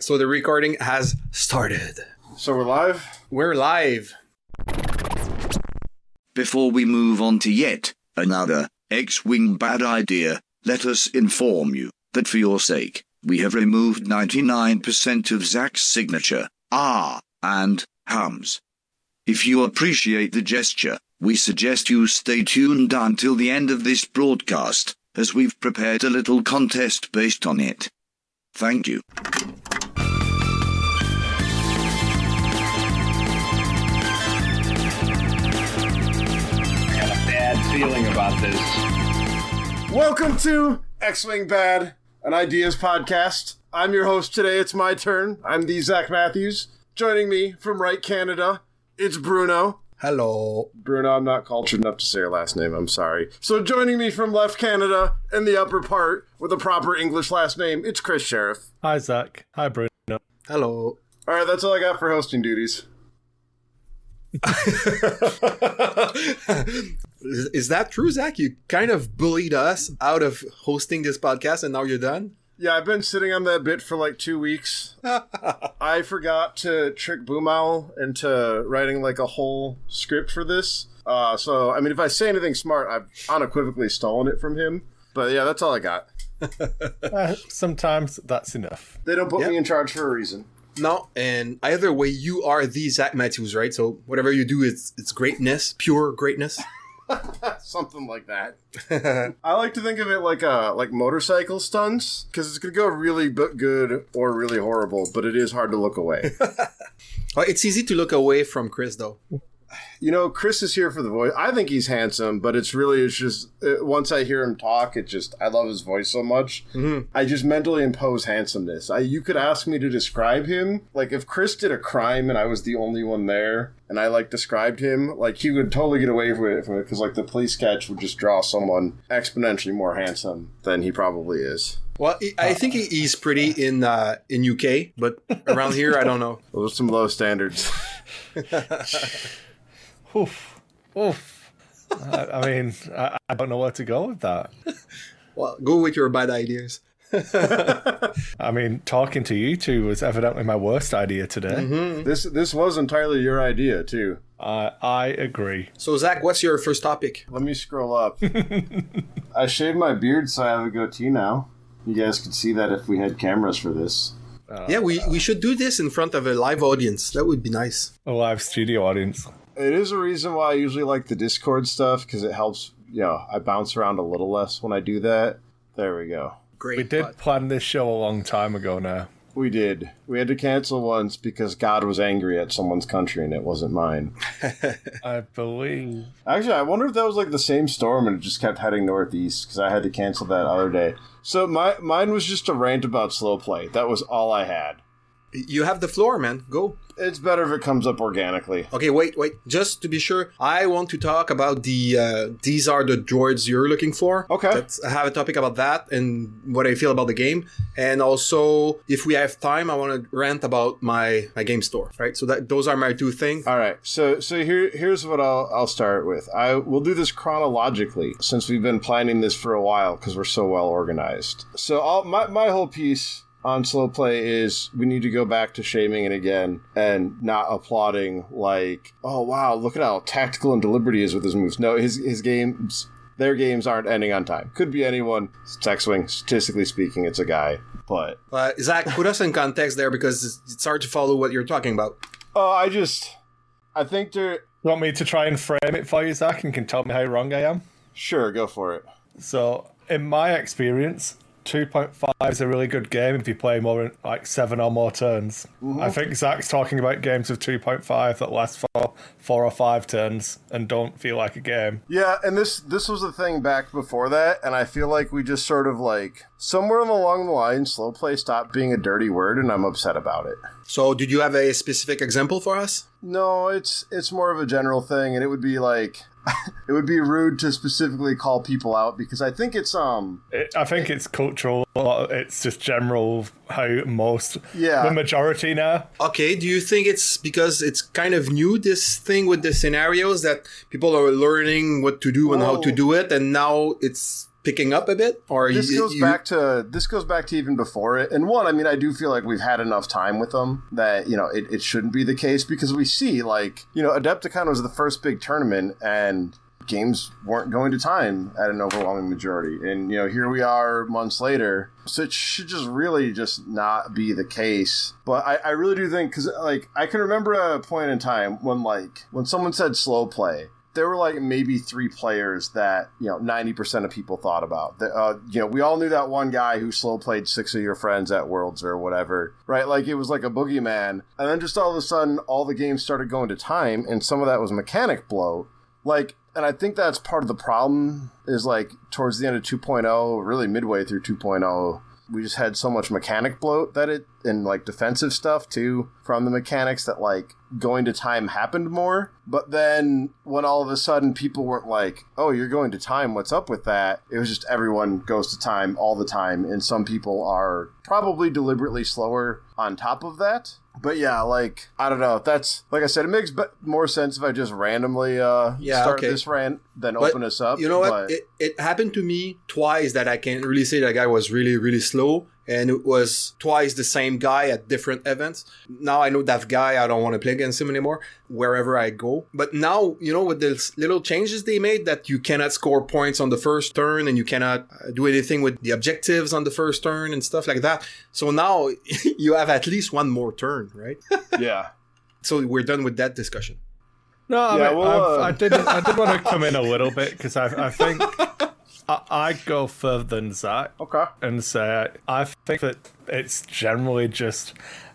So the recording has started. So we're live? We're live. Before we move on to yet another X Wing bad idea, let us inform you that for your sake, we have removed 99% of Zach's signature, ah, and hums. If you appreciate the gesture, we suggest you stay tuned until the end of this broadcast, as we've prepared a little contest based on it. Thank you. This. Welcome to X Wing Bad, an ideas podcast. I'm your host today. It's my turn. I'm the Zach Matthews. Joining me from right Canada, it's Bruno. Hello. Bruno, I'm not cultured enough to say your last name. I'm sorry. So joining me from left Canada in the upper part with a proper English last name, it's Chris Sheriff. Hi, Zach. Hi, Bruno. Hello. All right, that's all I got for hosting duties. Is, is that true, Zach? You kind of bullied us out of hosting this podcast and now you're done? Yeah, I've been sitting on that bit for like two weeks. I forgot to trick Boom Owl into writing like a whole script for this. Uh, so, I mean, if I say anything smart, I've unequivocally stolen it from him. But yeah, that's all I got. Uh, sometimes that's enough. They don't put Yep. me in charge for a reason. No, and either way, you are the Zach Matthews, right? So whatever you do, it's it's greatness, pure greatness. Something like that. I like to think of it like uh like motorcycle stunts because it's gonna go really b- good or really horrible, but it is hard to look away. Oh, it's easy to look away from Chris, though. You know, Chris is here for the voice. I think he's handsome, but it's really it's just uh, once I hear him talk, it just I love his voice so much. I just mentally impose handsomeness. I you could ask me to describe him like if Chris did a crime and I was the only one there. And I like described him like he would totally get away with it from it because like the police sketch would just draw someone exponentially more handsome than he probably is. Well, I I think he's pretty in uh, in UK, but around here, I don't know. Those are some low standards. Oof. Oof. I, I mean, I, I don't know where to go with that. Well, go with your bad ideas. I mean, talking to you two was evidently my worst idea today. Mm-hmm. this this was entirely your idea too. I I agree. So, Zach, what's your first topic? Let me scroll up. I shaved my beard, so I have a goatee now. You guys could see that if we had cameras for this. yeah, we, we should do this in front of a live audience. That would be nice. A live studio audience. It is a reason why I usually like the Discord stuff because it helps. You know, I bounce around a little less when I do that. There we go. Great. We did but- plan this show a long time ago now. We did. We had to cancel once because God was angry at someone's country and it wasn't mine. I believe. Actually, I wonder if that was like the same storm and it just kept heading northeast because I had to cancel that other day. So my mine was just a rant about slow play. That was all I had. You have the floor, man. Go. It's better if it comes up organically. Okay, wait, wait. Just to be sure, I want to talk about the. Uh, these are the droids you're looking for. Okay. Let's have a topic about that and what I feel about the game, and also if we have time, I want to rant about my my game store. Right. So that those are my two things. All right, so so here here's what I'll I'll start with. I will do this chronologically since we've been planning this for a while because we're so well organized. So all my my whole piece on slow play is we need to go back to shaming it again and not applauding like oh wow look at how tactical and deliberate he is with his moves. No, his his games their games aren't ending on time. Could be anyone. It's X-wing. Statistically speaking, it's a guy. But Uh, Zach, put us in context there because it's- it's hard to follow what you're talking about. oh, I just I think they're You want me to try and frame it for you, Zach, and can tell me how wrong I am? sure go for it. So, in my experience, 2.5 is a really good game if you play more than like seven or more turns. Mm-hmm. I think Zach's talking about games of 2.5 that last for four or five turns and don't feel like a game. Yeah, and this this was the thing back before that, and I feel like we just sort of like somewhere along the line, slow play stopped being a dirty word, and I'm upset about it. So, did you have a specific example for us? No, it's it's more of a general thing, and it would be like it would be rude to specifically call people out because I think it's um It, I think it's cultural. It's just general how most, Yeah. the majority now. Okay, do you think it's because it's kind of new, this thing with the scenarios, that people are learning what to do and how to do it, and now it's picking up a bit, or this you, goes you- back to this goes back to even before it. And one, I mean, I do feel like we've had enough time with them that you know it, it shouldn't be the case because we see like you know Adepticon was the first big tournament and games weren't going to time at an overwhelming majority. And you know here we are months later. So it should just really just not be the case. But i, I really do think because like i can remember a point in time when like when someone said slow play there were like maybe three players that you know 90% of people thought about. Uh, you know we all knew that one guy who slow played six of your friends at worlds or whatever right? Like it was like a boogeyman. And then just all of a sudden all the games started going to time and some of that was mechanic bloat like and i think that's part of the problem is like towards the end of 2.0 really midway through 2.0 we just had so much mechanic bloat that it and like defensive stuff too from the mechanics that like going to time happened more. But then when all of a sudden people weren't like oh you're going to time. What's up with that? It was just everyone goes to time all the time and some people are probably deliberately slower on top of that but yeah like i don't know that's like i said it makes more sense if i just randomly uh Yeah, start okay. this rant than But open us up You know what? It, it happened to me twice that I can't really say that guy was really, really slow. And it was twice the same guy at different events. Now I know that guy, I don't want to play against him anymore wherever I go. But now, you know, with the little changes they made that you cannot score points on the first turn and you cannot uh, do anything with the objectives on the first turn and stuff like that. So now you have at least one more turn, right? yeah so we're done with that discussion. No, I, mean, well, uh, I did. I did want to come in a little bit because I, I think I, I go further than Zach okay and say I think that it's generally just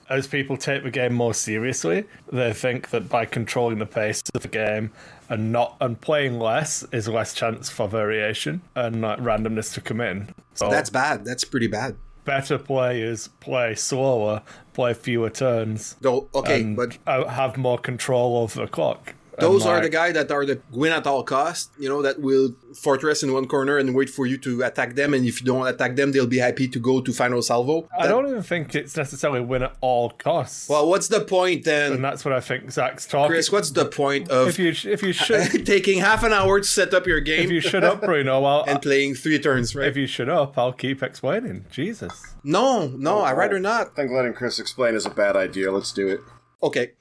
as people take the game more seriously, they think that by controlling the pace of the game and not and playing less is less chance for variation and like randomness to come in. So That's bad. That's pretty bad. better players play slower, play fewer turns, Though, okay, and but uh, have more control over the clock. And, Those are the guys that are the win at all cost. You know that will fortress in one corner and wait for you to attack them. And if you don't attack them, they'll be happy to go to final salvo. I That- don't even think it's necessarily win at all costs. Well, what's the point point then, And that's what I think Zach's talking. Chris? What's the point of if you if you should taking half an hour to set up your game? if you shut up, Bruno, well, and playing three turns? Right? if you shut up, I'll keep explaining. Jesus. no, no, I'd rather not. I think letting Chris explain is a bad idea. Let's do it. Okay,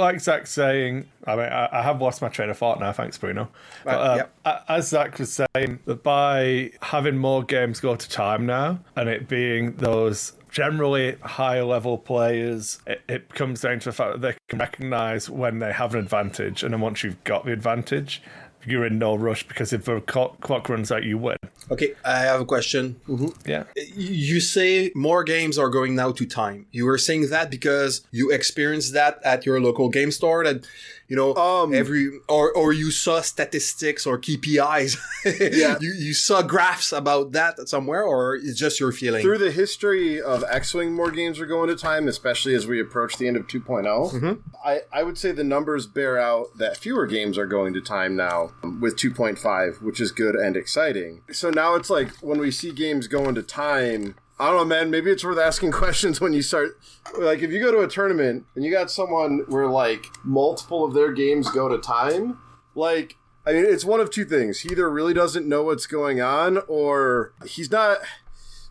Like Zach's saying, I mean, I, I have lost my train of thought now. Thanks, Bruno. But, uh, yep. As Zach was saying, that by having more games go to time now, and it being those generally higher level players, it, it comes down to the fact that they can recognize when they have an advantage, and then once you've got the advantage, you're in no rush because if the clock, clock runs out, you win. okay. I have a question. Yeah. you say more games are going now to time. You were saying that because you experienced that at your local game store that you know Um, every or or you saw statistics or KPIs. Yeah. you you saw graphs about that somewhere or it's just your feeling. Through the history of X-Wing, more games are going to time, especially as we approach the end of 2.0. I, I would say the numbers bear out that fewer games are going to time now with 2.5, which is good and exciting. So now it's like when we see games going to time, I don't know, man. Maybe it's worth asking questions when you start. Like, if you go to a tournament and you got someone where like multiple of their games go to time, like I mean, it's one of two things. He either really doesn't know what's going on, or he's not.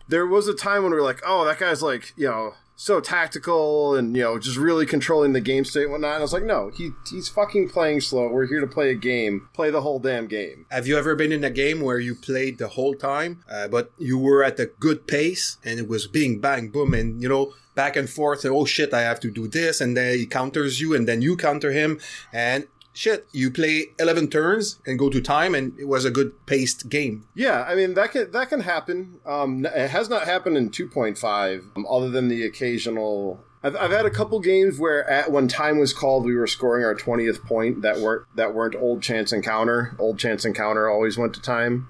There was a time when we were like, "Oh, that guy's like, you know, so tactical and you know, just really controlling the game state and whatnot." And I was like, "No, he he's fucking playing slow. We're here to play a game. Play the whole damn game." have you ever been in a game where you played the whole time, uh, but you were at a good pace and it was bing bang boom and you know back and forth and oh shit I have to do this and then he counters you and then you counter him and shit you play 11 turns and go to time and it was a good paced game. Yeah, I mean that can that can happen. Um, it has not happened in 2.5, um, other than the occasional. I've, I've had a couple games where at when time was called, we were scoring our 20th point that weren't that weren't old chance encounter. Old chance encounter always went to time.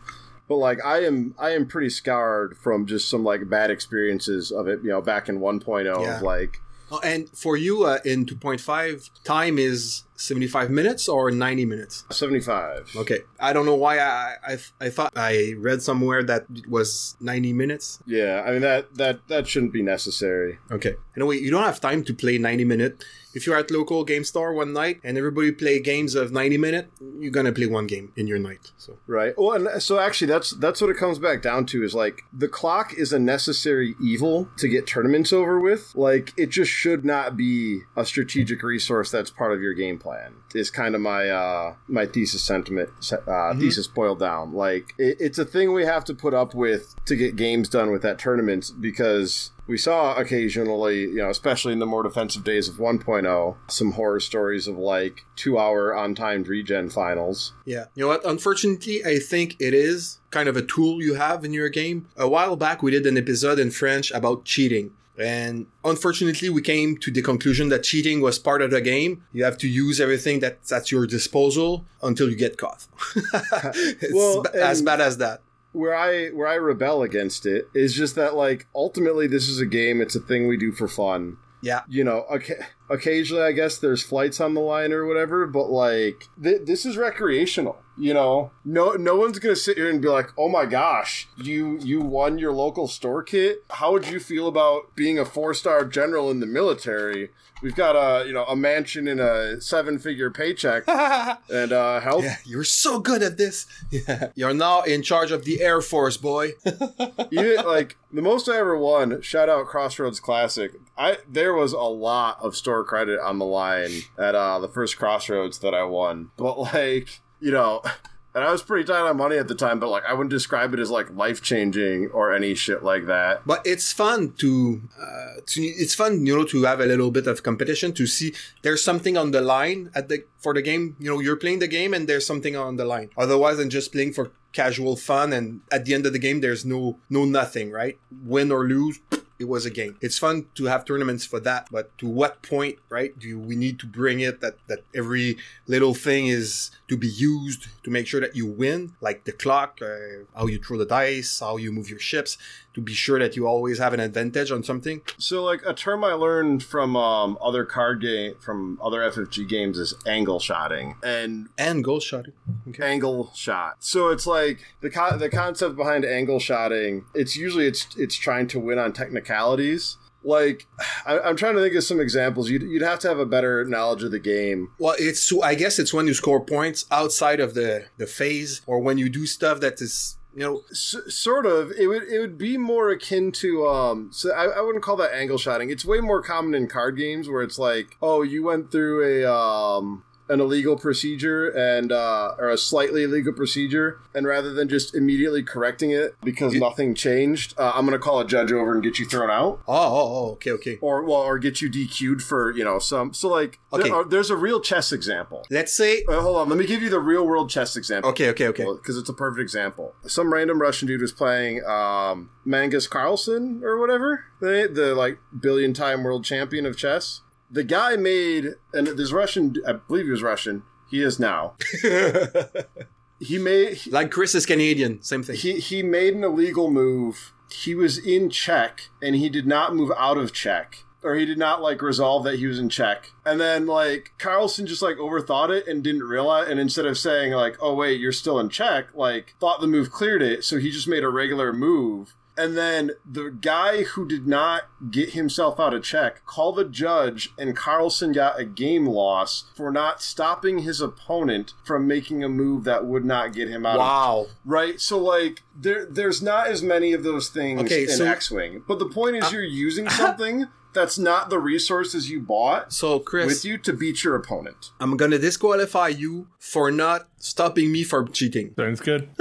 But like I am I am pretty scarred from just some like bad experiences of it, you know, back in 1.0 Yeah. of like Oh, and for you uh, in 2.5, time is 75 minutes or 90 minutes? 75. Okay. I don't know why I, I, I thought I read somewhere that it was 90 minutes. Yeah, I mean that that that shouldn't be necessary. Okay. Anyway, you don't have time to play 90 minute. If you're at local game store one night and everybody play games of 90 minute, you're gonna play one game in your night. So Right. Well, and so actually, that's that's what it comes back down to is like the clock is a necessary evil to get tournaments over with. Like it just should not be a strategic resource that's part of your game plan. Is kind of my uh my thesis sentiment uh, thesis boiled down. Like it, it's a thing we have to put up with to get games done with that tournament because we saw occasionally, you know, especially in the more defensive days of 1.0, some horror stories of like two hour on timed regen finals. Yeah. You know what? Unfortunately, I think it is kind of a tool you have in your game. A while back, we did an episode in French about cheating. And unfortunately, we came to the conclusion that cheating was part of the game. You have to use everything that's at your disposal until you get caught. it's Well, ba- as bad as that. Where I where I rebel against it is just that like ultimately this is a game. It's a thing we do for fun. Yeah. You know, okay, occasionally I guess there's flights on the line or whatever, but like th- this is recreational. You know, no no one's gonna sit here and be like, "Oh my gosh, you you won your local store kit. How would you feel about being a four star general in the military? We've got a you know a mansion and a seven figure paycheck and uh, health Yeah, you're so good at this. Yeah. You're now in charge of the Air Force, boy. you, like the most I ever won, shout out Crossroads Classic. I there was a lot of store credit on the line at uh, the first Crossroads that I won, but like you know, and I was pretty tight on money at the time, but like I wouldn't describe it as like life changing or any shit like that. But it's fun to, uh, to, it's fun, you know, to have a little bit of competition to see there's something on the line at the for the game. You know, you're playing the game and there's something on the line. Otherwise, than just playing for casual fun, and at the end of the game, there's no no nothing, right? Win or lose. It was a game. It's fun to have tournaments for that, but to what point, right? Do we need to bring it that that every little thing is to be used to make sure that you win, like the clock, uh, how you throw the dice, how you move your ships, be sure that you always have an advantage on something. So like a term I learned from um, other card game from other FFG games is angle shotting, and And goal shotting. Okay. angle shot. So it's like the co- the concept behind angle shotting. It's usually it's it's trying to win on technicalities. Like I, I'm trying to think of some examples. You'd, you'd have to have a better knowledge of the game. Well, it's so I guess it's when you score points outside of the the phase, or when you do stuff that is you know S- sort of. It would it would be more akin to um. So I, I wouldn't call that angle shotting. It's way more common in card games where it's like, oh, you went through a um an illegal procedure and uh, or a slightly illegal procedure, and rather than just immediately correcting it because nothing changed, uh, I'm gonna call a judge over and get you thrown out. oh oh, oh okay okay. or well, or get you DQ'd for you know some. So like, there are- there's a real chess example. Let's say Uh, hold on, let me give you the real world chess example. okay okay okay. Because it's a perfect example. Some random Russian dude was playing um, Magnus Carlsen or whatever, the, the like billion time world champion of chess. The guy made, and this Russian, I believe he was Russian. He is now. he made he, Like Chris is Canadian, same thing. he he made an illegal move. He was in check and he did not move out of check. Or he did not like resolve that he was in check. And then like Carlsen just like overthought it and didn't realize and instead of saying like, oh wait, you're still in check, like thought the move cleared it, so he just made a regular move. And then the guy who did not get himself out of check called the judge, and Carlsen got a game loss for not stopping his opponent from making a move that would not get him out of wow. Right. So like there there's not as many of those things Okay, in so- Uh, X-Wing. But the point is you're using something that's not the resources you bought So Chris, with you to beat your opponent. I'm gonna disqualify you for not stopping me from cheating. Sounds good.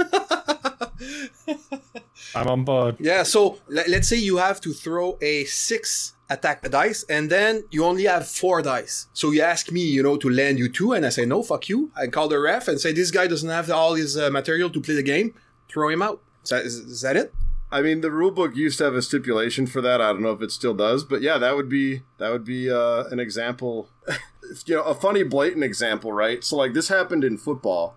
I'm on board. Yeah, so le- let's say you have to throw a six attack dice and then you only have four dice. So you ask me, you know, to land you two, and I say, no, fuck you. I call the ref and say, this guy doesn't have all his uh, material to play the game. Throw him out. Is that, is, is that it? I mean, the rule book used to have a stipulation for that. I don't know if it still does, but yeah, that would be that would be uh, an example. you know, a funny, blatant example, right? So, like, this happened in football,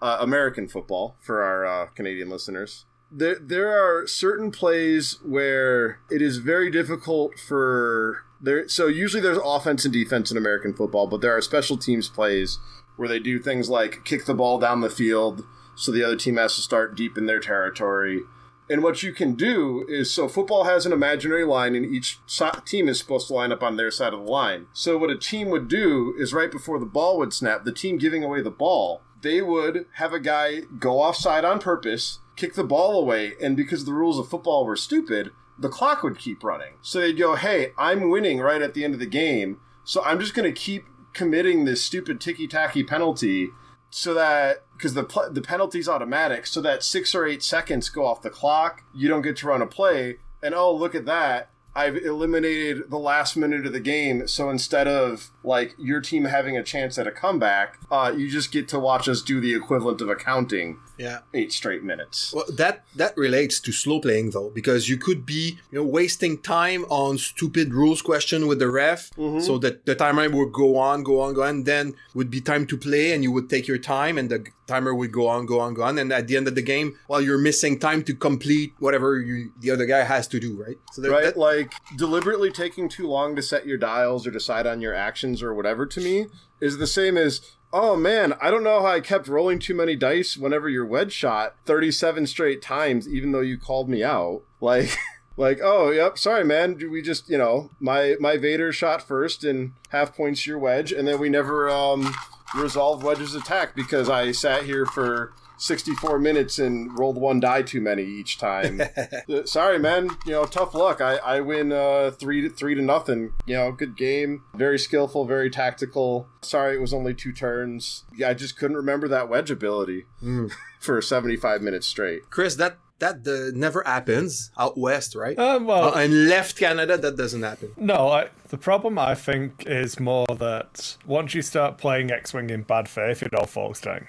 uh, American football, for our uh, Canadian listeners. There there are certain plays where it is very difficult for there. So usually there's offense and defense in American football, but there are special teams plays where they do things like kick the ball down the field, so the other team has to start deep in their territory. And what you can do is so football has an imaginary line, and each team is supposed to line up on their side of the line. So what a team would do is right before the ball would snap, the team giving away the ball, they would have a guy go offside on purpose, kick the ball away, and because the rules of football were stupid, the clock would keep running. So they'd go, "Hey, I'm winning right at the end of the game, so I'm just going to keep committing this stupid ticky tacky penalty." so that because the pl- the penalty's automatic, so that six or eight seconds go off the clock, you don't get to run a play, and oh look at that, I've eliminated the last minute of the game. So instead of like your team having a chance at a comeback, uh, you just get to watch us do the equivalent of accounting Yeah. eight straight minutes. Well, that that relates to slow playing though, because you could be you know wasting time on stupid rules question with the ref, so that the timer would go on, go on, go on. Then would be time to play, and you would take your time, and the timer would go on, go on, go on. And at the end of the game, while you're missing time to complete whatever you, the other guy has to do, right? So right? that- like deliberately taking too long to set your dials or decide on your actions or whatever to me is the same as oh man, I don't know how I kept rolling too many dice whenever your wedge shot 37 straight times even though you called me out. Like like oh yep sorry man do we just you know my my vader shot first and half points your wedge and then we never um resolved wedge's attack because i sat here for 64 minutes and rolled one die too many each time. Uh, sorry man. You know tough luck. I i win uh three to three to nothing. You know good game. Very skillful very tactical. Sorry it was only two turns. Yeah i just couldn't remember that wedge ability for 75 minutes straight. Chris, that that uh, never happens out west, right? Um, well, Uh, in left Canada, that doesn't happen. No, I, the problem I think is more that once you start playing X Wing in bad faith, it all falls down.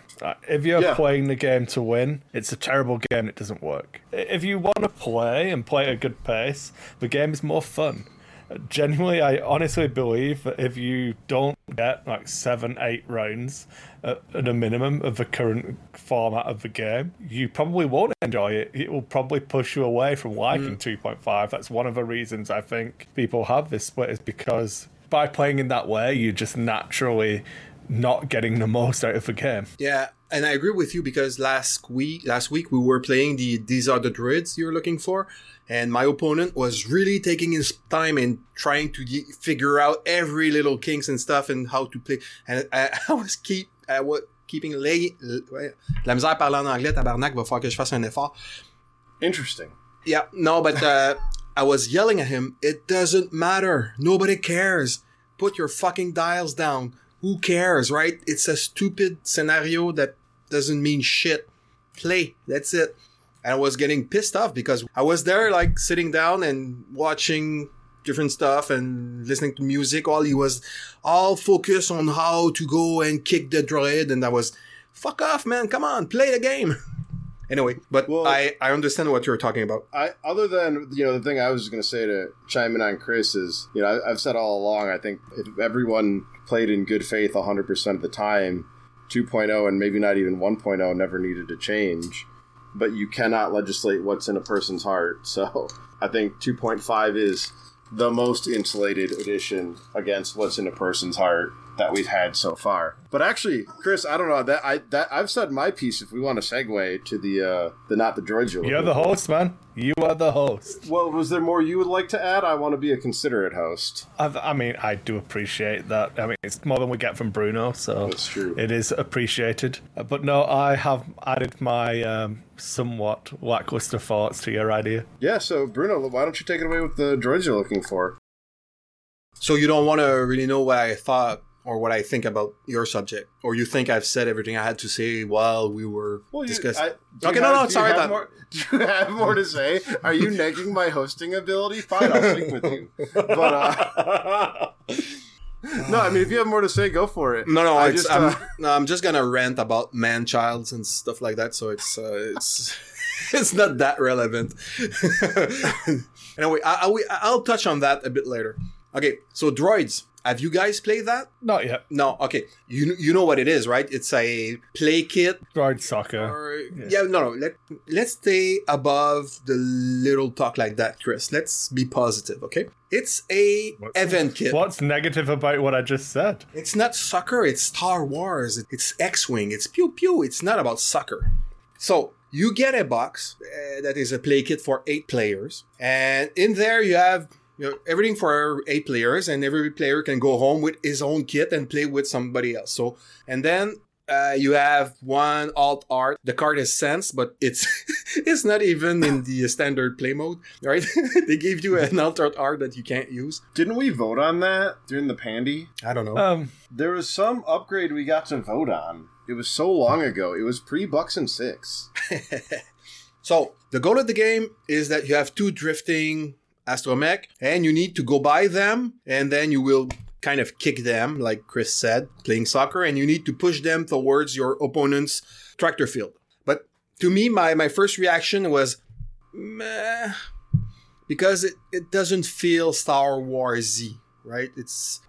If you're Yeah. playing the game to win, it's a terrible game, it doesn't work. If you want to play and play at a good pace, the game is more fun. Genuinely, I honestly believe that if you don't get like seven, eight rounds at, at a minimum of the current format of the game, you probably won't enjoy it. It will probably push you away from liking mm. 2.5. That's one of the reasons I think people have this split is because by playing in that way, you're just naturally not getting the most out of the game. Yeah, and I agree with you because last week, last week we were playing the these are the droids you're looking for, and my opponent was really taking his time and trying to y- figure out every little kinks and stuff and how to play. And I, I was keep I was keeping lay, la misère parler en anglais, tabarnak, va falloir que je fasse un effort. interesting Yeah, no, but uh, I was yelling at him. It doesn't matter. Nobody cares. Put your fucking dials down. Who cares, right? It's a stupid scenario that doesn't mean shit. Play. That's it. And I was getting pissed off because I was there, like sitting down and watching different stuff and listening to music while he was all focused on how to go and kick the droid. And I was, fuck off, man. Come on, play the game. anyway, but Well- I, I understand what you're talking about. I other than you know the thing I was going to say to chime in on Chris is you know I, I've said all along I think if everyone played in good faith 100 percent of the time, 2.0 and maybe not even 1.0 never needed to change, but you cannot legislate what's in a person's heart. So I think 2.5 is the most insulated edition against what's in a person's heart that we've had so far. But actually, Chris, I don't know that I that I've said my piece. If we want to segue to the uh the not the droids you're You're the for. host, man. You are the host. Well, was there more you would like to add? I want to be a considerate host. I've, I mean, I do appreciate that. I mean, it's more than we get from Bruno, so That's true. it is appreciated. Uh, But no, I have added my um, somewhat lackluster thoughts to your idea. Yeah, so Bruno, why don't you take it away with the droids you're looking for? So you don't want to really know what I thought or what I think about your subject, or you think I've said everything I had to say while we were discussing. I- do Okay, you no, no, do it's you alright have. More, do you have more to say? Are you negging my hosting ability? Fine, I'll speak with you. But uh, no, I mean, if you have more to say, go for it. No, no, I just, I'm, uh, no, I'm just gonna rant about man childs and stuff like that. So it's uh, it's it's not that relevant. anyway, I, I, I'll touch on that a bit later. Okay, so droids. Have you guys played that? Not yet. No. Okay, you you know what it is, right? It's a play kit. Droid soccer. Or, yeah. no, no. Let let's stay above the little talk like that, Chris. Let's be positive, okay? It's a What's- event kit. What's negative about what I just said? It's not soccer. It's Star Wars. It's X-wing. It's pew pew. It's not about soccer. So you get a box uh, that is a play kit for eight players, and in there you have you know everything for eight players, and every player can go home with his own kit and play with somebody else. So and then. Uh, you have one alt art. The card is sense, but it's it's not even in the standard play mode, right? they gave you an alt art that you can't use. Didn't we vote on that during the pandy? I don't know. Um, There was some upgrade we got to vote on. It was so long ago. It was pre Bucks and Six. So the goal of the game is that you have two drifting astromech, and you need to go buy them, and then you will kind of kick them, like Chris said, playing soccer, and you need to push them towards your opponent's tractor field. But to me, my my first reaction was, meh, because it, it doesn't feel Star Warsy. Right? It's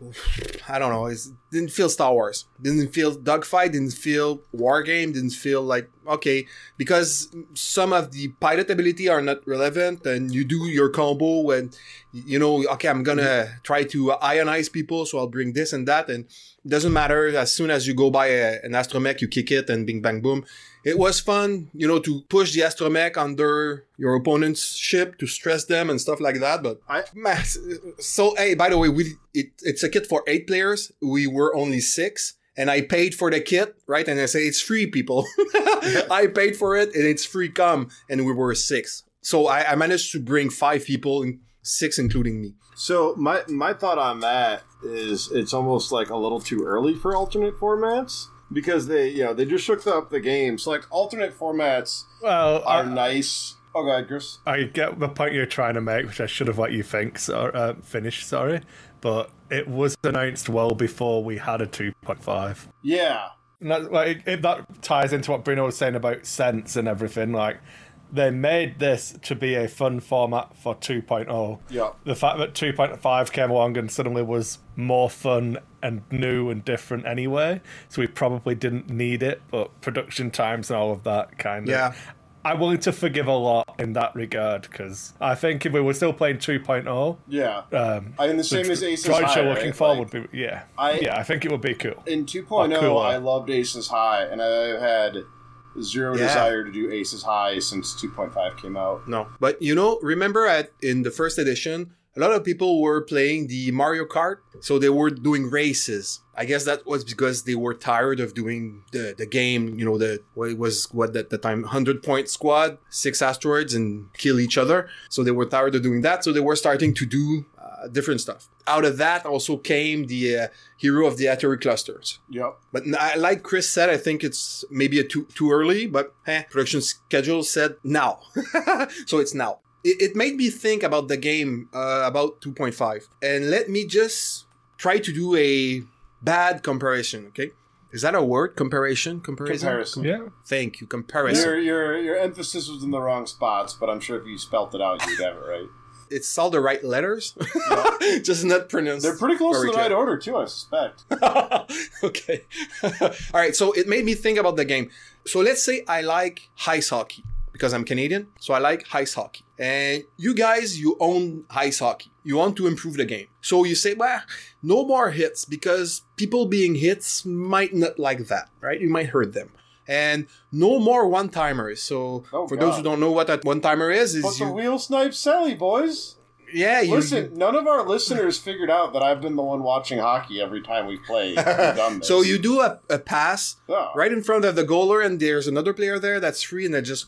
I don't know. It didn't feel Star Wars. Didn't feel dogfight. Didn't feel war game. Didn't feel like okay because some of the pilot ability are not relevant and you do your combo and you know okay i'm gonna mm-hmm. try to ionize people so i'll bring this and that and it doesn't matter as soon as you go by a, an astromech you kick it and bing bang boom it was fun you know to push the astromech under your opponent's ship to stress them and stuff like that but I- so hey by the way we it, it's a kit for eight players we were only six and I paid for the kit, right? And I say it's free, people. I paid for it, and it's free. Come, and we were six. So I, I managed to bring five people, in, six including me. So my my thought on that is it's almost like a little too early for alternate formats because they you know they just shook up the games. So like alternate formats well, are I, nice. Oh, God, Chris. I get the point you're trying to make, which I should have let you think. So, uh, finish. Sorry, but it was announced well before we had a 2.5. Yeah, And that, like, it, that ties into what Bruno was saying about sense and everything. Like, they made this to be a fun format for 2.0. yeah. The fact that 2.5 came along and suddenly was more fun and new and different anyway, so we probably didn't need it, but production times and all of that kind of. Yeah. I'm willing to forgive a lot in that regard because I think if we were still playing 2.0, Yeah. um, I mean, the same as Aces High, Show right? looking Like, forward would be yeah, I- yeah, I think it would be cool. In 2.0, Oh, cool. I loved Aces High, and I've had zero Yeah. desire to do Aces High since 2.5 came out. No, but you know, remember at in the first edition, a lot of people were playing the Mario Kart, so they were doing races. I guess that was because they were tired of doing the, the game. You know, the what it was what at the time hundred point squad, six asteroids and kill each other. So they were tired of doing that. So they were starting to do uh, different stuff. Out of that also came the uh, hero of the Aturi clusters. Yeah. But I, like Chris said, I think it's maybe a too too early. But eh, production schedule said now, so it's now. It, it made me think about the game uh, about 2.5, and let me just try to do a bad comparison. Okay, is that a word? Comparison, comparison. Comparison. Yeah, Thank you. Comparison. Your, your, your emphasis was in the wrong spots, but I'm sure if you spelt it out, you'd have it right. It's all the right letters, yeah. just not pronounced. They're pretty close to the right order, too, I suspect. okay. All right. So it made me think about the game. So let's say I like ice hockey because I'm Canadian. So I like ice hockey. And you guys, you own ice hockey. You want to improve the game. So you say, well, no more hits because people being hits might not like that, right? You might hurt them. And no more one timers. So Oh, for those who don't know what that one timer is, is But the you, wheel snipe Sally, boys. yeah, you, Listen, none of our listeners figured out that I've been the one watching hockey every time we've played. We've done this. so you do a, a pass Yeah. right in front of the goaler, and there's another player there that's free, and they just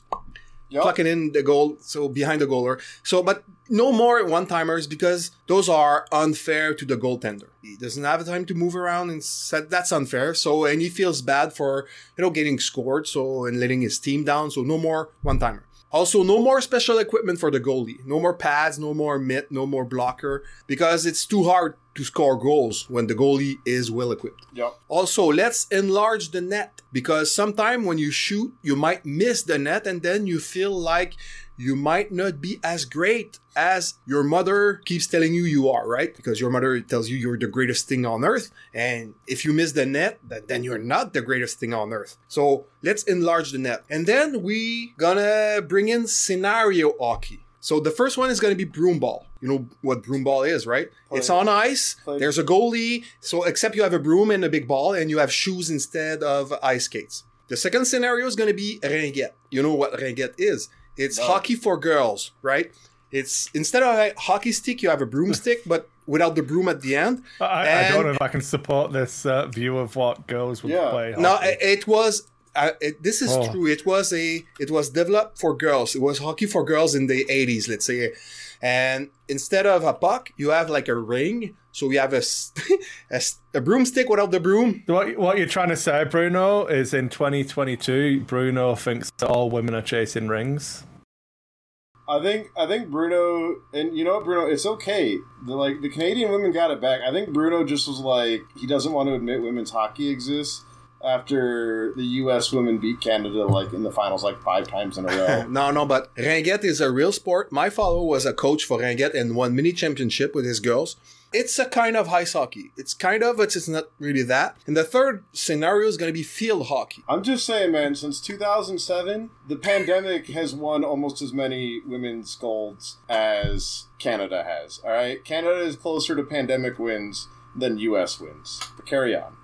Yep. plucking in the goal, so behind the goaler. So, but no more one timers because those are unfair to the goaltender. He doesn't have time to move around, and said that's unfair. So, and he feels bad for you know getting scored, so and letting his team down. So, no more one timer. Also, no more special equipment for the goalie. No more pads, no more mitt, no more blocker because it's too hard to score goals when the goalie is well equipped. Yep. Also, let's enlarge the net because sometimes when you shoot, you might miss the net and then you feel like you might not be as great as your mother keeps telling you you are, right? Because your mother tells you you're the greatest thing on earth. And if you miss the net, then you're not the greatest thing on earth. So let's enlarge the net. And then we gonna bring in scenario hockey. So the first one is to be broom ball. You know what broom ball is, right? Play- it's on ice. play- There's a goalie. So except you have a broom and a big ball, and you have shoes instead of ice skates. The second scenario is going to be ringuette. You know what ringuette is? It's No. hockey for girls, right? It's instead of a hockey stick, you have a broomstick, but without the broom at the end. I, I don't know if I can support this uh, view of what girls would Yeah. play. No, hockey. it, it was. Uh, it, this is Oh. true. It was a. It was developed for girls. It was hockey for girls in the eighties, let's say. And instead of a puck, you have like a ring. So you have a a broomstick without the broom. What, what you're trying to say, Bruno, is in 2022, Bruno thinks that all women are chasing rings. I think I think Bruno and you know Bruno, it's okay. The like the Canadian women got it back. I think Bruno just was like he doesn't want to admit women's hockey exists after the U.S. women beat Canada like in the finals like five times in a row. No, no, but Ringuette is a real sport. My father was a coach for Ringuette and won mini championship with his girls. It's a kind of ice hockey. It's kind of, but it's not really that. And the third scenario is going to be field hockey. I'm just saying, man. Since 2007, the pandemic has won almost as many women's golds as Canada has. All right, Canada is closer to pandemic wins than U.S. wins. But carry on.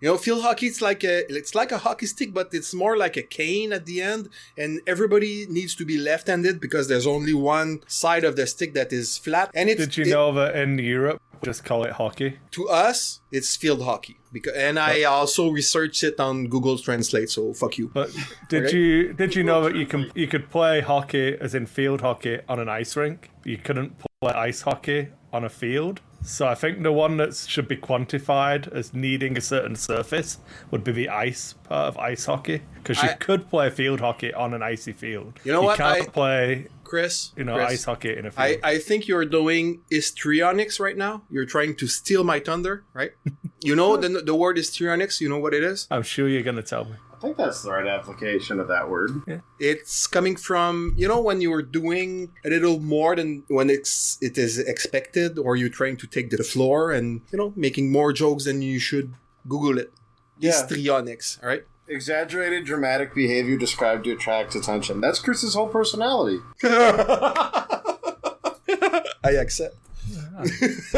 You know, field hockey it's like a it's like a hockey stick, but it's more like a cane at the end, and everybody needs to be left-handed because there's only one side of the stick that is flat. And it's Did you it- know that in Europe, just call it hockey? to us it's field hockey because and I also researched it on Google Translate. So fuck you. But did Okay. you did you know that you can you could play hockey as in field hockey on an ice rink? You couldn't play ice hockey on a field. So I think the one that should be quantified as needing a certain surface would be the ice part of ice hockey, because you I- could play field hockey on an icy field. You know what? You can't I- play Chris, you know Chris, ice hockey in a I, field. I think you're doing histrionics right now. You're trying to steal my thunder, right? you know the the word histrionics. You know what it is? I'm sure you're gonna tell me. I think that's the right application of that word. It's coming from you know when you're doing a little more than when it's it is expected, or you're trying to take the floor and you know making more jokes than you should. Google it. Yeah. Histrionics. All right. Exaggerated dramatic behavior described to attract attention. That's Chris's whole personality. I accept.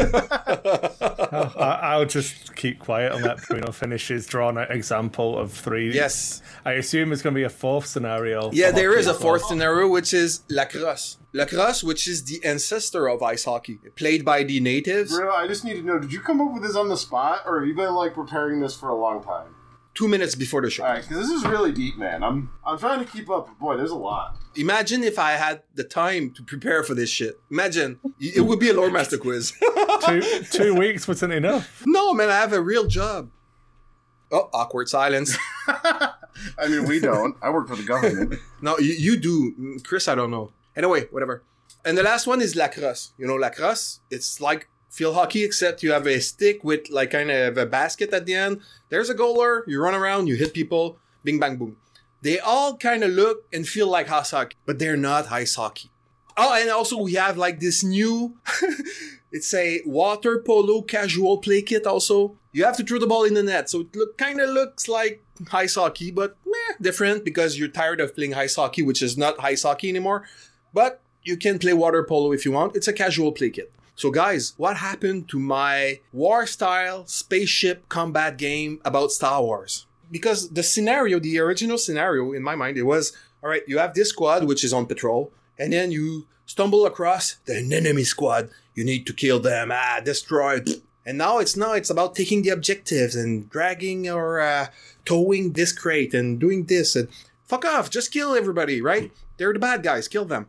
I, I'll just keep quiet and let Bruno finish his drawn out example of three. Yes. I assume it's going to be a fourth scenario. Yeah, for there hockey is a as well. fourth scenario, which is lacrosse. Lacrosse, which is the ancestor of ice hockey, played by the natives. Bruno, I just need to know: Did you come up with this on the spot, or have you been like preparing this for a long time? Two minutes before the show. All right, because this is really deep, man. I'm I'm trying to keep up. Boy, there's a lot. Imagine if I had the time to prepare for this shit. Imagine it would be a Lord Master quiz. two two weeks wasn't enough. no, man, I have a real job. Oh, awkward silence. I mean, we don't. I work for the government. No, you, you do, Mm, Chris. I don't know. Anyway, whatever. And the last one is lacrosse. You know, lacrosse. It's like field hockey, except you have a stick with like kind of a basket at the end. There's a goaler. You run around. You hit people. Bing bang boom. They all kind of look and feel like ice hockey, but they're not ice hockey. Oh, and also we have like this new. it's a water polo casual play kit. Also, you have to throw the ball in the net, so it look kind of looks like ice hockey, but meh, different because you're tired of playing ice hockey, which is not ice hockey anymore. But you can play water polo if you want. It's a casual play kit. So, guys, what happened to my war style spaceship combat game about Star Wars? Because the scenario, the original scenario in my mind, it was all right, you have this squad which is on patrol, and then you stumble across the enemy squad. You need to kill them, ah, destroy. It. And now it's now it's about taking the objectives and dragging or uh, towing this crate and doing this and fuck off, just kill everybody, right? They're the bad guys, kill them.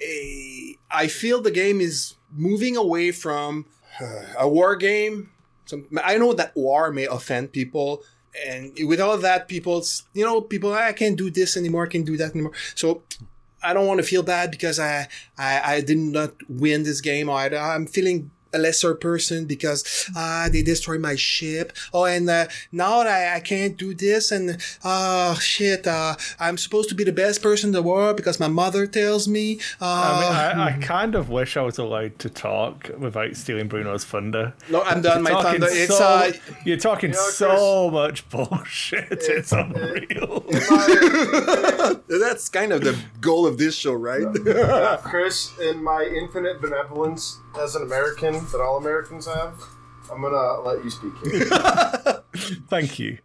Eh, I feel the game is moving away from uh, a war game. Some, I know that war may offend people, and with all that, people, you know, people, I can't do this anymore, I can't do that anymore. So I don't want to feel bad because I, I, I did not win this game. I, I'm feeling a lesser person because ah they destroyed my ship. Oh, and uh, now I, I can't do this, and oh shit, uh, I'm supposed to be the best person in the world because my mother tells me. Uh, I mean, I, I kind of wish I was allowed to talk without stealing Bruno's thunder. no, I'm done. My Talking thunder. It's so- uh, you're talking know, so much bullshit. It's unreal. that's kind of the goal of this show, right? Chris, in my infinite benevolence as an American that all Americans have, I'm gonna let you speak here. Thank you.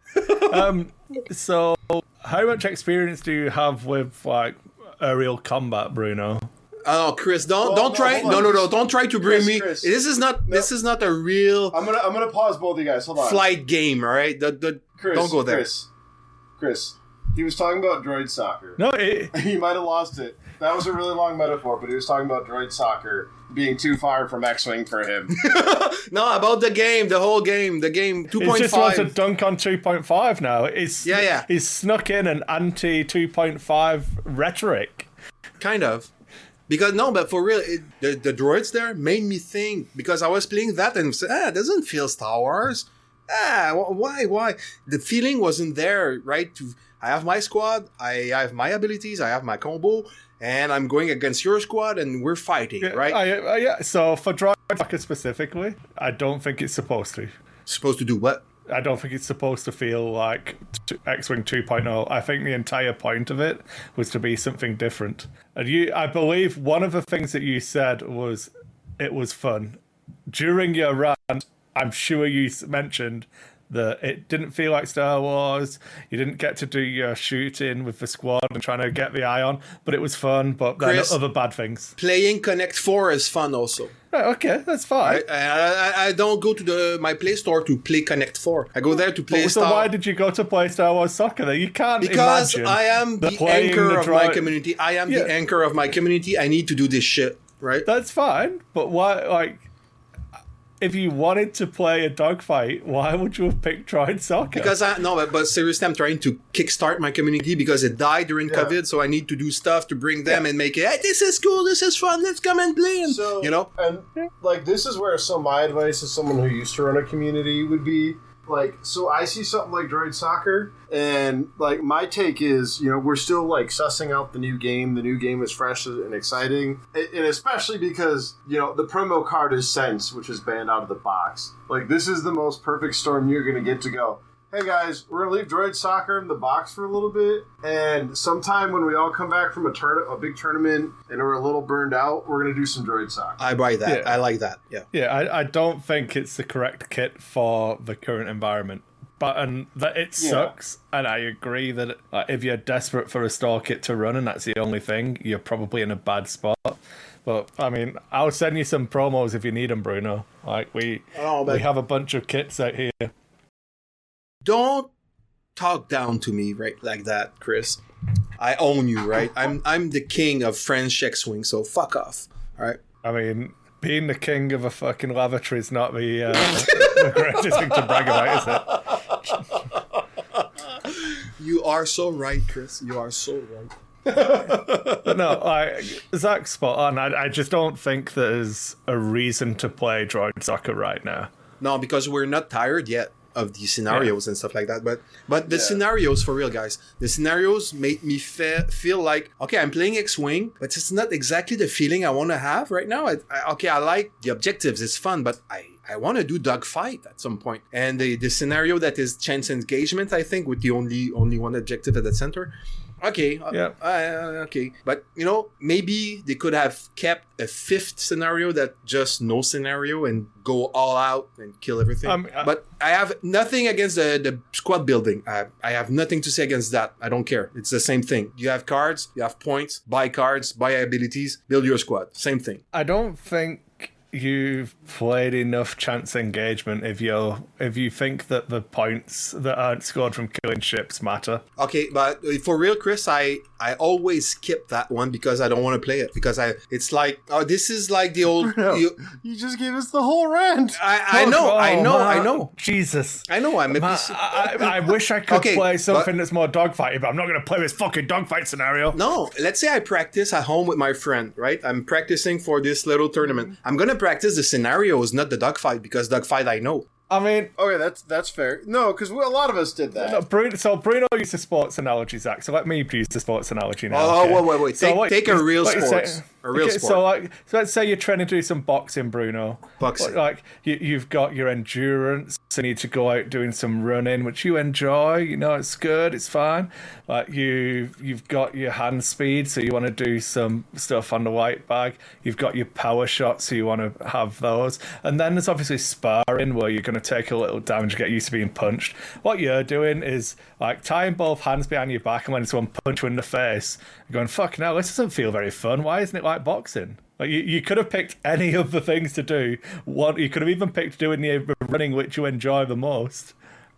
Um, so, how much experience do you have with like aerial combat, Bruno? Oh, Chris, don't Well, don't no, try. No, no, no! Don't try to bring Chris, me. Chris. This is not. This is not a real I'm gonna I'm gonna pause both of you guys. Hold on. flight game. All right, the, the, Chris, don't go there. Chris, Chris, he was talking about droid soccer. No, it, He might have lost it. That was a really long metaphor, but he was talking about droid soccer being too far from X-wing for him. No, about the game, the whole game, the game two He point just wants to dunk on 2.5 now. It's, Yeah, yeah. He's snuck in an anti 2.5 rhetoric. Kind of. Because no, but for real, it, the the droids there made me think because I was playing that and said, ah, it doesn't feel Star Wars. Ah, why, why? The feeling wasn't there, right? To I have my squad, I have my abilities, I have my combo, and I'm going against your squad, and we're fighting, right? I, I, yeah, so for Droid Soccer specifically, I don't think it's supposed to. Supposed to do what? I don't think it's supposed to feel like X-wing 2.0. I think the entire point of it was to be something different. And you, I believe, one of the things that you said was it was fun during your rant. I'm sure you mentioned that it didn't feel like Star Wars. You didn't get to do your shooting with the squad and trying to get the eye on, but it was fun. But then Chris? other bad things. Playing Connect Four is fun also. Right, okay, that's fine. I, I, I- don't go to the my Play Store to play Connect Four. I go there to play so Star. why did you go to play Star Wars Soccer? Then you can't because I am the anchor the of my community. I am Yeah. the anchor of my community. I need to do this shit, right? That's fine, but why? Like, if you wanted to play a dogfight, why would you have picked Droid Soccer? Because I no, but, but seriously, I'm trying to kickstart my community because it died during COVID, so I need to do stuff to bring them and make it. Hey, this is cool. This is fun. Let's come and play. And, So you know, and like this is where some of my advice as someone who used to run a community would be like so I see something like Droid Soccer and like my take is you know we're still like sussing out the new game. The new game is fresh and exciting and especially because you know the promo card is Sense which is banned out of the box. Like this is the most perfect storm you're gonna get to go hey guys, we're gonna leave Droid Soccer in the box for a little bit, and sometime when we all come back from a turn a big tournament and we're a little burned out, we're gonna do some Droid Soccer. I buy that. Yeah. I like that. Yeah. yeah, I, I don't think it's the correct kit for the current environment. But and that it sucks, and I agree that like, if you're desperate for a store kit to run and that's the only thing, you're probably in a bad spot. But I mean, I'll send you some promos if you need them, Bruno. Like we Oh, we have a bunch of kits out here. Don't talk down to me right like that, Chris. I own you, right? I'm I'm the king of French X-wing, so fuck off. All right. I mean, being the king of a fucking lavatory is not the, uh, the greatest thing to brag about, is it? You are so right, Chris. You are so right. No, I, Zach's spot on. I, I just don't think there's a reason to play Droid Soccer right now. No, because we're not tired yet of the scenarios and stuff like that. But but the scenarios for real, guys. The scenarios made me fe- feel like okay, I'm playing X-wing, but it's not exactly the feeling I want to have right now. I, I, okay, I like the objectives; it's fun, but I. I want to do dogfight at some point. point, and the, the scenario that is chance engagement, I think, with the only only one objective at the center. Okay, uh, Yeah. uh, okay, but you know, maybe they could have kept a fifth scenario that just no scenario and go all out and kill everything. Um, uh, but I have nothing against the, the squad building. I, I have nothing to say against that. I don't care. It's the same thing. You have cards, you have points, buy cards, buy abilities, build your squad. Same thing. I don't think you've played enough chance engagement if you if you think that the points that aren't scored from killing ships matter. Okay, but for real, Chris, I I always skip that one because I don't want to play it because I it's like oh this is like the old. you, You just gave us the whole rant. I I know I Oh, know I know Jesus. I know I'm a Man, I, I, I wish I could Okay, play something but- that's more dogfighty, but I'm not going to play this fucking dogfight scenario. No, let's say I practice at home with my friend, right? I'm practicing for this little tournament. I'm gonna practice the scenario is not the dogfight, because dogfight I know. I mean, Okay, that's that's fair. No, because a lot of us did that. no, Bruno, so Bruno used a sports analogy, Zach. So let me use the sports analogy now. Oh, oh okay? wait, wait, wait. So Take- what- take a real like sports. say- A real okay, sport. So like, so let's say you're trying to do some boxing, Bruno. Boxing. Like you, you've got your endurance. So you need to go out doing some running, which you enjoy. You know, it's good. It's fine. Like you, you've got your hand speed, so you want to do some stuff on the white bag. You've got your power shots, so you want to have those. And then there's obviously sparring, where you're going to take a little damage, get used to being punched. What you're doing is like tying both hands behind your back, and when someone punch you in the face, you're going, "Fuck no, this doesn't feel very fun. Why isn't it like boxing?" Like you, you could have picked any of the things to do. What you could have even picked doing the running, which you enjoy the most.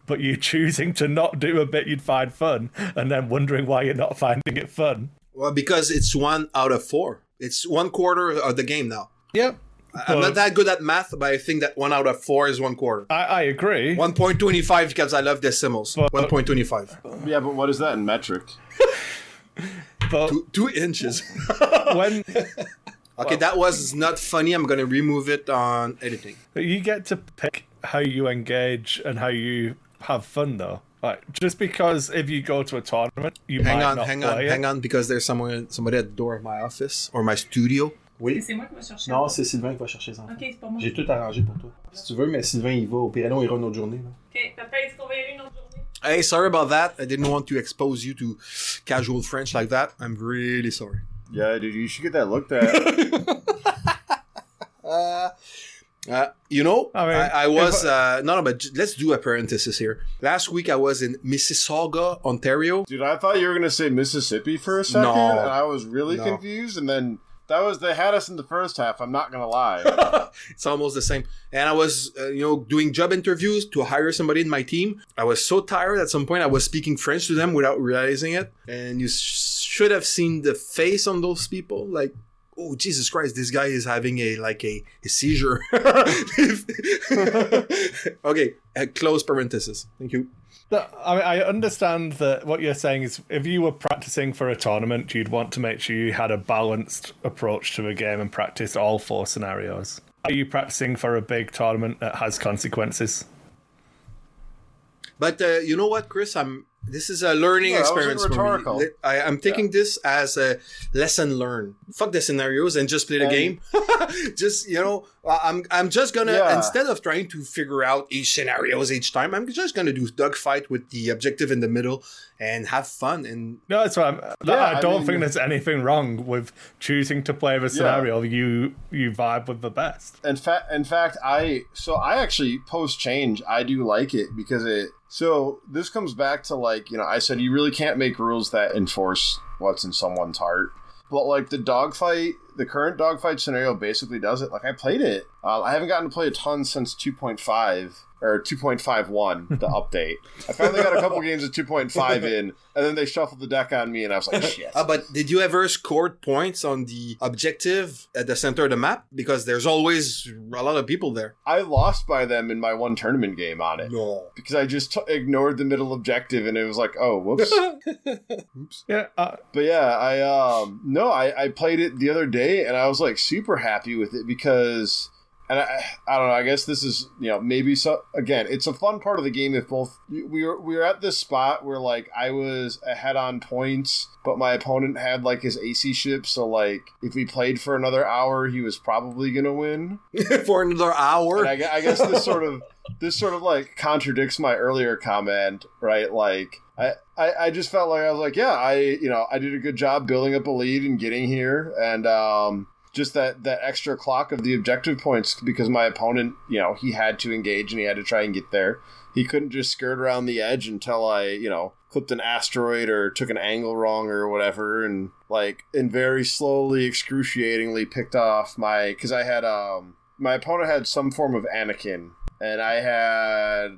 But you're choosing to not do a bit you'd find fun, and then wondering why you're not finding it fun. Well, because it's one out of four. It's one quarter of the game now. Yep. I'm not that good at math, but I think that one out of four is one quarter. I, I agree. 1.25 because I love decimals. But- 1.25. Yeah, but what is that in metric? But Two, two inches. when okay, that was not funny. I'm going to remove it on editing. you get to pick how you engage and how you have fun, though. Like just because if you go to a tournament, you Hang might on, not hang on, play it. hang on, because there's someone, somebody at the door of my office or my studio. Oui. C'est moi qui vais chercher? Non, c'est Sylvain qui va chercher ça. Ok, c'est pas moi. J'ai tout arrangé pour toi. Si tu veux, mais Sylvain, il va. Au pire, non, il ira une autre journée. là. Ok, papa, est-ce qu'on va y aller une autre journée? Hey, sorry about that. I didn't want to expose you to casual French like that. I'm really sorry. Yeah, dude, you should get that looked at. Uh, uh, you know, I I, mean, I, was if uh, no, no, but let's do a parenthesis here. Last week I was in Mississauga, Ontario. Dude, I thought you were gonna say Mississippi for a second, No. and I was really No. confused. And then that was they had us in the first half. I'm not gonna lie. it's almost the same. And I was, uh, you know, doing job interviews to hire somebody in my team. I was so tired at some point. I was speaking French to them without realizing it. And you sh- should have seen the face on those people, like. Oh Jesus Christ! This guy is having a like a, a seizure. okay, uh, close parenthesis. Thank you. I mean, I understand that what you're saying is if you were practicing for a tournament, you'd want to make sure you had a balanced approach to a game and practice all four scenarios. Are you practicing for a big tournament that has consequences? But uh, you know what, Chris? I'm. This is a learning Yeah, that experience for me. I, I'm taking this as a lesson learned. Fuck the scenarios and just play the And- game. just you know, I- I'm I'm just gonna Yeah. instead of trying to figure out each scenarios each time, I'm just gonna do a dogfight with the objective in the middle and have fun. And No, that's what I'm. Yeah, I I don't mean- think there's anything wrong with choosing to play the scenario you you vibe with the best. in fact, in fact, I so I actually post change. I do like it because it. So this comes back to like you know I said you really can't make rules that enforce what's in someone's heart. But like the dogfight, the current dogfight scenario basically does it. Like I played it. Uh, I haven't gotten to play a ton since 2.5 or 2.51, the update. I finally got a couple games of 2.5 in, and then they shuffled the deck on me, and I was like, shit. uh, but did you ever score points on the objective at the center of the map? Because there's always a lot of people there. I lost by them in my one tournament game on it. No. because I just t- ignored the middle objective and it was like, oh, whoops. Yeah, uh, but yeah, I um no, I I played it the other day and I was like super happy with it because and I I don't know, I guess this is, you know, maybe so again, it's a fun part of the game if both we were we were at this spot where like I was ahead on points, but my opponent had like his AC ship, so like if we played for another hour, he was probably going to win. For another hour. I, I guess this sort of this sort of like contradicts my earlier comment, right? Like I, I, I just felt like I was like, yeah, I you know I did a good job building up a lead and getting here, and um, just that that extra clock of the objective points because my opponent, you know, he had to engage and he had to try and get there. He couldn't just skirt around the edge until I, you know, clipped an asteroid or took an angle wrong or whatever, and like and very slowly, excruciatingly picked off my because I had um my opponent had some form of Anakin, and I had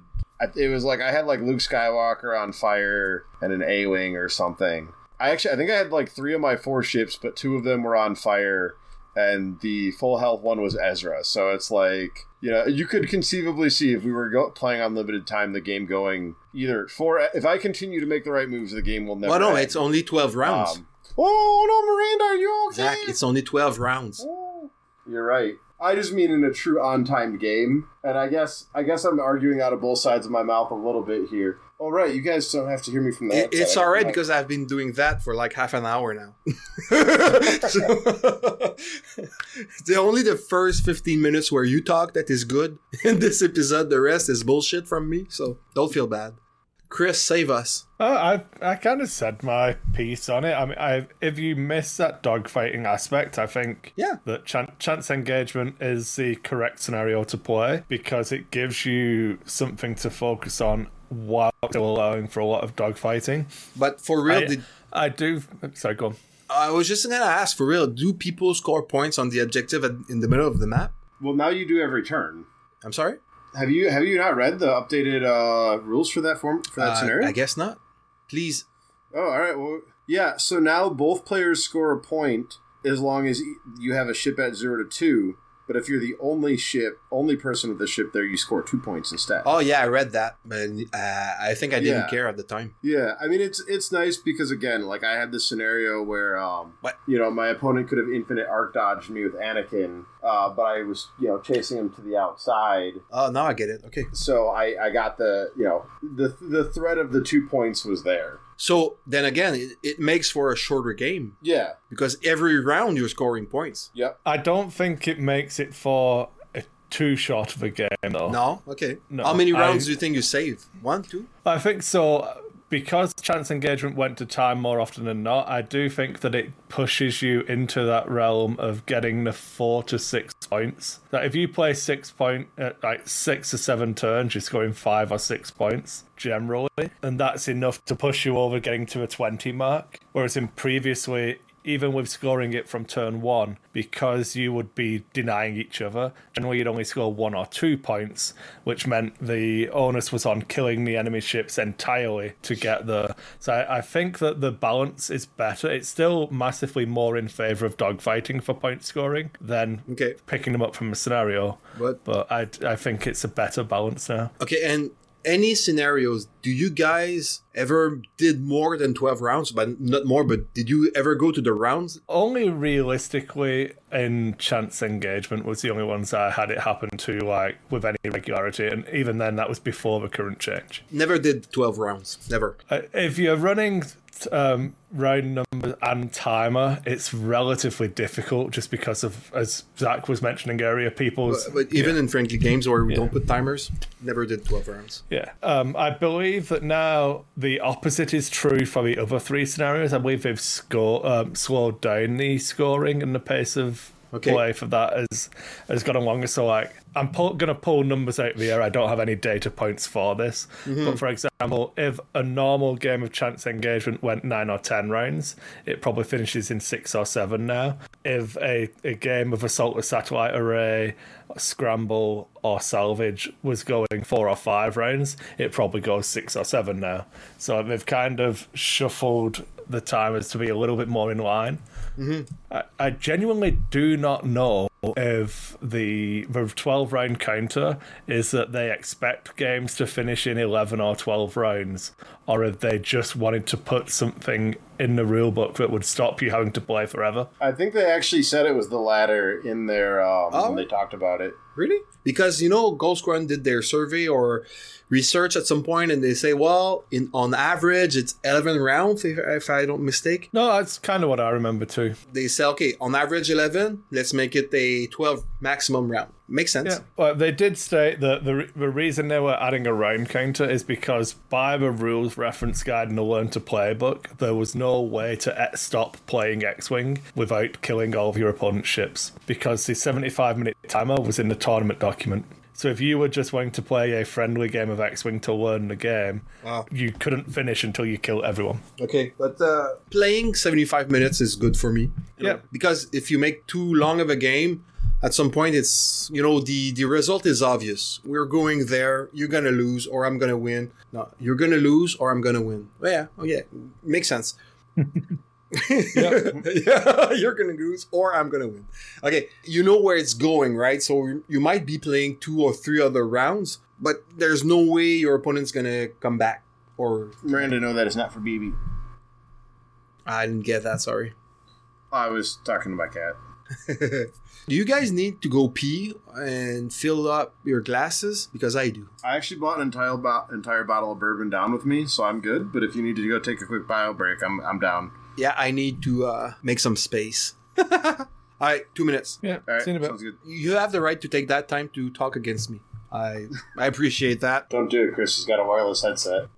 it was like I had like Luke Skywalker on fire and an A wing or something. I actually I think I had like three of my four ships, but two of them were on fire, and the full health one was Ezra. So it's like you know you could conceivably see if we were go- playing on limited time, the game going either for if I continue to make the right moves, the game will never. well, no, end. it's only 12 rounds. Um, oh no, Miranda, are you okay? Zach, it's only 12 rounds. Oh, You're right. I just mean in a true on-time game. And I guess I guess I'm arguing out of both sides of my mouth a little bit here. All right, you guys don't have to hear me from that. It- it's all right because I've been doing that for like half an hour now. So- the only the first 15 minutes where you talk that is good in this episode. The rest is bullshit from me. So don't feel bad. Chris, save us. Oh, I I kind of said my piece on it. I mean, I, if you miss that dogfighting aspect, I think Yeah. that chan- chance engagement is the correct scenario to play because it gives you something to focus on while still allowing for a lot of dogfighting. But for real, I, did, I do. Sorry, go on. I was just gonna ask for real. Do people score points on the objective at, in the middle of the map? Well, now you do every turn. I'm sorry. Have you have you not read the updated uh, rules for that form for that Uh, scenario? I guess not. Please. Oh, all right. Well, yeah. So now both players score a point as long as you have a ship at zero to two. But if you're the only ship, only person with the ship there, you score two points instead. Oh yeah, I read that, but uh, I think I didn't Yeah. care at the time. Yeah, I mean it's it's nice because again, like I had this scenario where um What? you know, my opponent could have infinite arc dodged me with Anakin, uh, but I was, you know, chasing him to the outside. Oh, now I get it. Okay. So I, I got the you know the the threat of the two points was there. So then again, it, it makes for a shorter game Yeah. because every round you're scoring points. Yep. I don't think it makes it for a too short of a game though. No, okay. No, How many I- rounds do you think you save? One, two? I think so. Because chance engagement went to time more often than not, I do think that it pushes you into that realm of getting the four to six points. That if you play six point, uh, like six or seven turns, you're scoring five or six points generally, and that's enough to push you over getting to a twenty mark. Whereas in previously, even with scoring it from turn one, because you would be denying each other, generally you'd only score one or two points, which meant the onus was on killing the enemy ships entirely to get there. So I, I think that the balance is better. It's still massively more in favor of dogfighting for point scoring than Okay. picking them up from a scenario. But But I, I think it's a better balance now. okay, and any scenarios? Do you guys ever did more than twelve rounds? But not more. But did you ever go to the rounds? Only realistically in chance engagement was the only ones I had it happen to like with any regularity, and even then that was before the current change. Never did twelve rounds. Never. Uh, If you're running um, round number and timer, it's relatively difficult just because of, as Zach was mentioning earlier, people's. But even in friendly games where we don't put timers, never did twelve rounds. Yeah. Um, I believe that now the opposite is true for the other three scenarios. I believe they've score, um, slowed down the scoring and the pace of Okay. play for that has, has gone longer. So, like, I'm pull, going to pull numbers out of the air. I don't have any data points for this. Mm-hmm. But for example, if a normal game of chance engagement went nine or 10 rounds, it probably finishes in six or seven now. If a, a game of assault with satellite array, scramble, or salvage was going four or five rounds, it probably goes six or seven now. So they've kind of shuffled the timers to be a little bit more in line. I, I genuinely do not know if the the 12 round counter is that they expect games to finish in 11 or 12 rounds or if they just wanted to put something in the rule book that would stop you having to play forever. I think they actually said it was the latter in their um, Oh. when they talked about it. Really? Because you know, Gold Squadron did their survey or research at some point, and they say, well, in on average, it's eleven rounds, if, if I don't mistake. No, that's kind of what I remember too. They say, okay, on average eleven, let's make it a twelve maximum round. Makes sense. Yeah, well, they did state that the the reason they were adding a round counter is because by the rules reference guide and the learn to play book, there was no way to stop playing X-wing without killing all of your opponent's ships because the 75 minute timer was in the tournament document. So if you were just wanting to play a friendly game of X-wing to learn the game, Wow. you couldn't finish until you kill everyone. Okay, but uh, playing seventy-five minutes is good for me. Yeah. Because if you make too long of a game, at some point it's you know the the result is obvious. We're going there. You're gonna lose, or I'm gonna win. No, you're gonna lose, or I'm gonna win. Oh, yeah, oh yeah, makes sense. yeah, you're gonna lose, or I'm gonna win. Okay, you know where it's going, right? So you might be playing two or three other rounds, but there's no way your opponent's gonna come back. Or Miranda, know that it's not for BB. I didn't get that. Sorry. I was talking to my cat. do you guys need to go pee and fill up your glasses? Because I do. I actually bought an entire bo- entire bottle of bourbon down with me, so I'm good. But if you need to go take a quick bio break, I'm I'm down. Yeah, I need to uh, make some space. All right, two minutes. Yeah, All right, see you in a bit. sounds good. You have the right to take that time to talk against me. I I appreciate that. Don't do it. Chris He's got a wireless headset.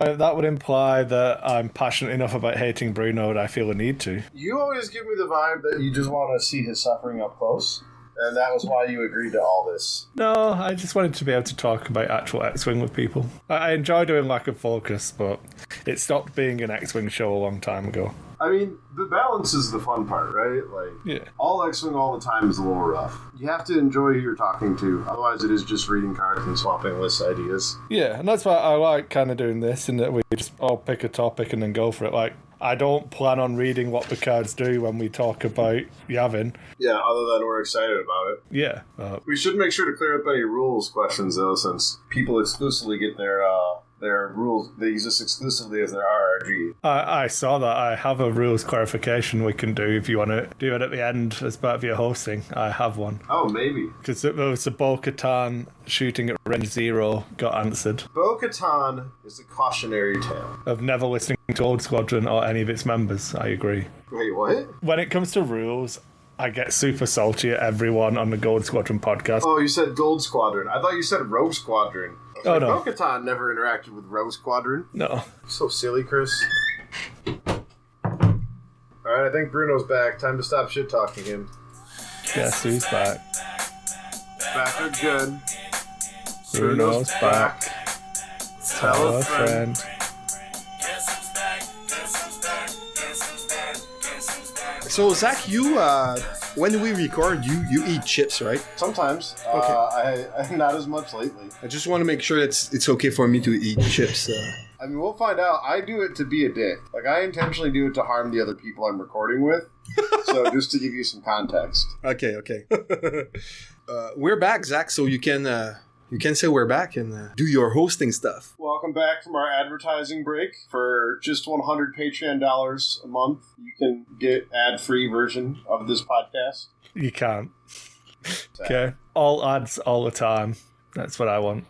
Uh, that would imply that I'm passionate enough about hating Bruno that I feel a need to. You always give me the vibe that you just want to see his suffering up close, and that was why you agreed to all this. No, I just wanted to be able to talk about actual X-wing with people. I, I enjoy doing lack of focus, but it stopped being an X-wing show a long time ago. I mean, the balance is the fun part, right? Like, Yeah. all X-wing all the time is a little rough. You have to enjoy who you're talking to, otherwise it is just reading cards and swapping list ideas. Yeah, and that's why I like kind of doing this, in that we just all pick a topic and then go for it. Like, I don't plan on reading what the cards do when we talk about Yavin. Yeah, other than we're excited about it. Yeah, uh, We should make sure to clear up any rules questions though, since people exclusively get their uh, their rules. They use this exclusively as their I, I saw that. I have a rules clarification we can do if you want to do it at the end as part of your hosting. I have one. Oh, maybe. Because it was the Bo Katan shooting at range zero got answered. Bo Katan is a cautionary tale. Of never listening to Gold Squadron or any of its members. I agree. Wait, what? When it comes to rules, I get super salty at everyone on the Gold Squadron podcast. Oh, you said Gold Squadron. I thought you said Rogue Squadron. I was Oh, like, no. Bo-Katan never interacted with Rogue Squadron. No. So silly, Chris. All right, I think Bruno's back. Time to stop shit talking him. Guess who's back? Back again. Bruno's back. Tell a friend. So Zach, you uh, when we record, you you eat chips, right? Sometimes. Uh, I, I not as much lately. I just want to make sure it's it's okay for me to eat chips. Uh, I mean, we'll find out. I do it to be a dick. Like I intentionally do it to harm the other people I'm recording with. so just to give you some context. okay, okay. uh, we're back, Zach. So you can uh, you can say we're back and uh, do your hosting stuff. Welcome back from our advertising break. For just 100 Patreon dollars a month, you can get ad-free version of this podcast. You can't. Okay. All ads all the time. That's what I want.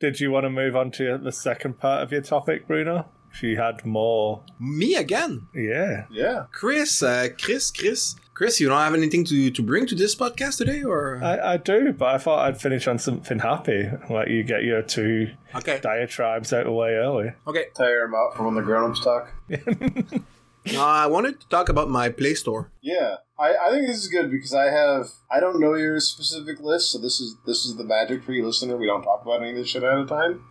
Did you want to move on to the second part of your topic, Bruno? She had more. Me again, Yeah. Yeah. Chris. Uh, Chris, Chris, Chris. You don't have anything to to bring to this podcast today, or I, I do, but I thought I'd finish on something happy. Like you get your two okay, diatribes out of the way early. okay. Tire them out for when the grown-ups talk. Uh, I wanted to talk about my Play Store. Yeah, I, I think this is good because I have I don't know your specific list, so this is this is the magic for you listener. We don't talk about any of this shit at a time.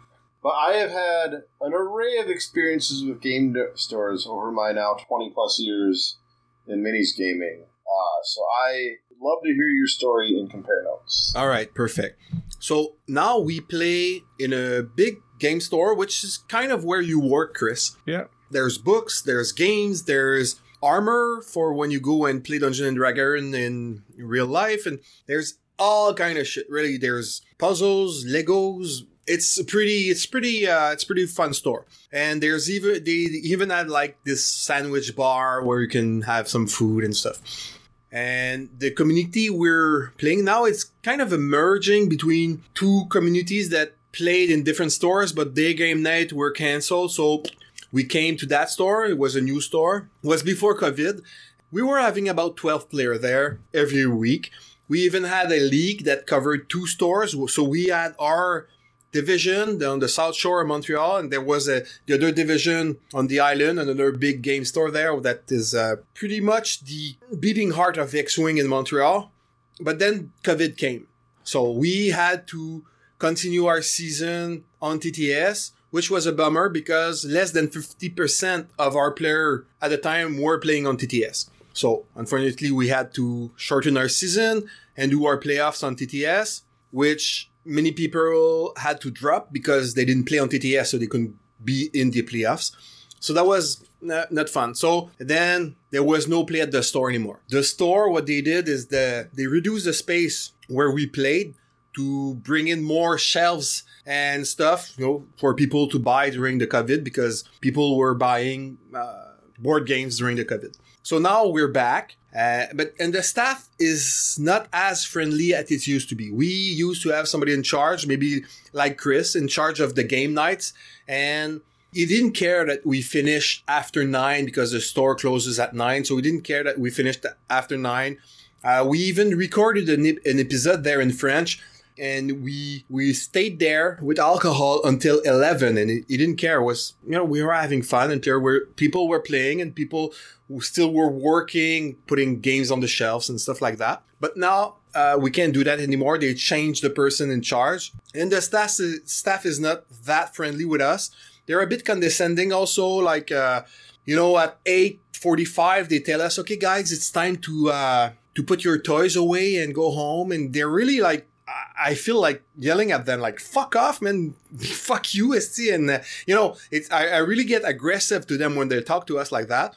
But I have had an array of experiences with game stores over my now twenty plus years in minis gaming. Uh, so I would love to hear your story and compare notes. All right, perfect. So now we play in a big game store, which is kind of where you work, Chris. Yeah. There's books, there's games, there's armor for when you go and play Dungeon and Dragon in real life, and there's all kind of shit. Really, there's puzzles, Legos. It's a pretty, it's pretty, uh, it's pretty fun store. And there's even they even had like this sandwich bar where you can have some food and stuff. And the community we're playing now, it's kind of emerging between two communities that played in different stores, but their game night were canceled. So we came to that store. It was a new store. It was before COVID. We were having about 12 player there every week. We even had a league that covered two stores. So we had our division on the South Shore of Montreal, and there was a the other division on the island, another big game store there that is uh, pretty much the beating heart of X-wing in Montreal. But then COVID came, so we had to continue our season on TTS, which was a bummer because less than fifty percent of our player at the time were playing on TTS. So unfortunately, we had to shorten our season and do our playoffs on TTS, which many people had to drop because they didn't play on TTS, so they couldn't be in the playoffs. So that was not, fun. So then there was no play at the store anymore. The store, what they did is the they reduced the space where we played to bring in more shelves and stuff, you know, for people to buy during the COVID because people were buying uh, board games during the COVID. So now we're back, uh, but and the staff is not as friendly as it used to be. We used to have somebody in charge, maybe like Chris, in charge of the game nights, and he didn't care that we finished after nine because the store closes at nine. So we didn't care that we finished after nine. Uh, we even recorded an, an episode there in French and we we stayed there with alcohol until 11 and he, didn't care. It was you know we were having fun until where people were playing and people still were working putting games on the shelves and stuff like that. But now uh, we can't do that anymore. They changed the person in charge. And the staff staff is not that friendly with us. They're a bit condescending also like uh, you know at 8.45 they tell us okay guys it's time to uh, to put your toys away and go home. And they're really like I feel like yelling at them, like "fuck off, man, fuck you, ST," and uh, you know, it's I, I really get aggressive to them when they talk to us like that.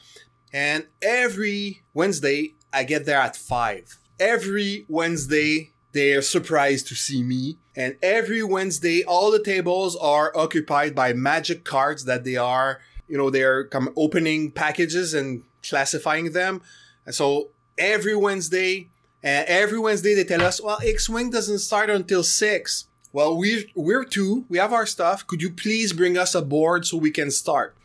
And every Wednesday, I get there at five. Every Wednesday, they're surprised to see me, and every Wednesday, all the tables are occupied by magic cards that they are, you know, they're come opening packages and classifying them. And so every Wednesday, and every Wednesday they tell us, well, X-Wing doesn't start until six. Well, we're, we're two. We have our stuff. Could you please bring us a board so we can start?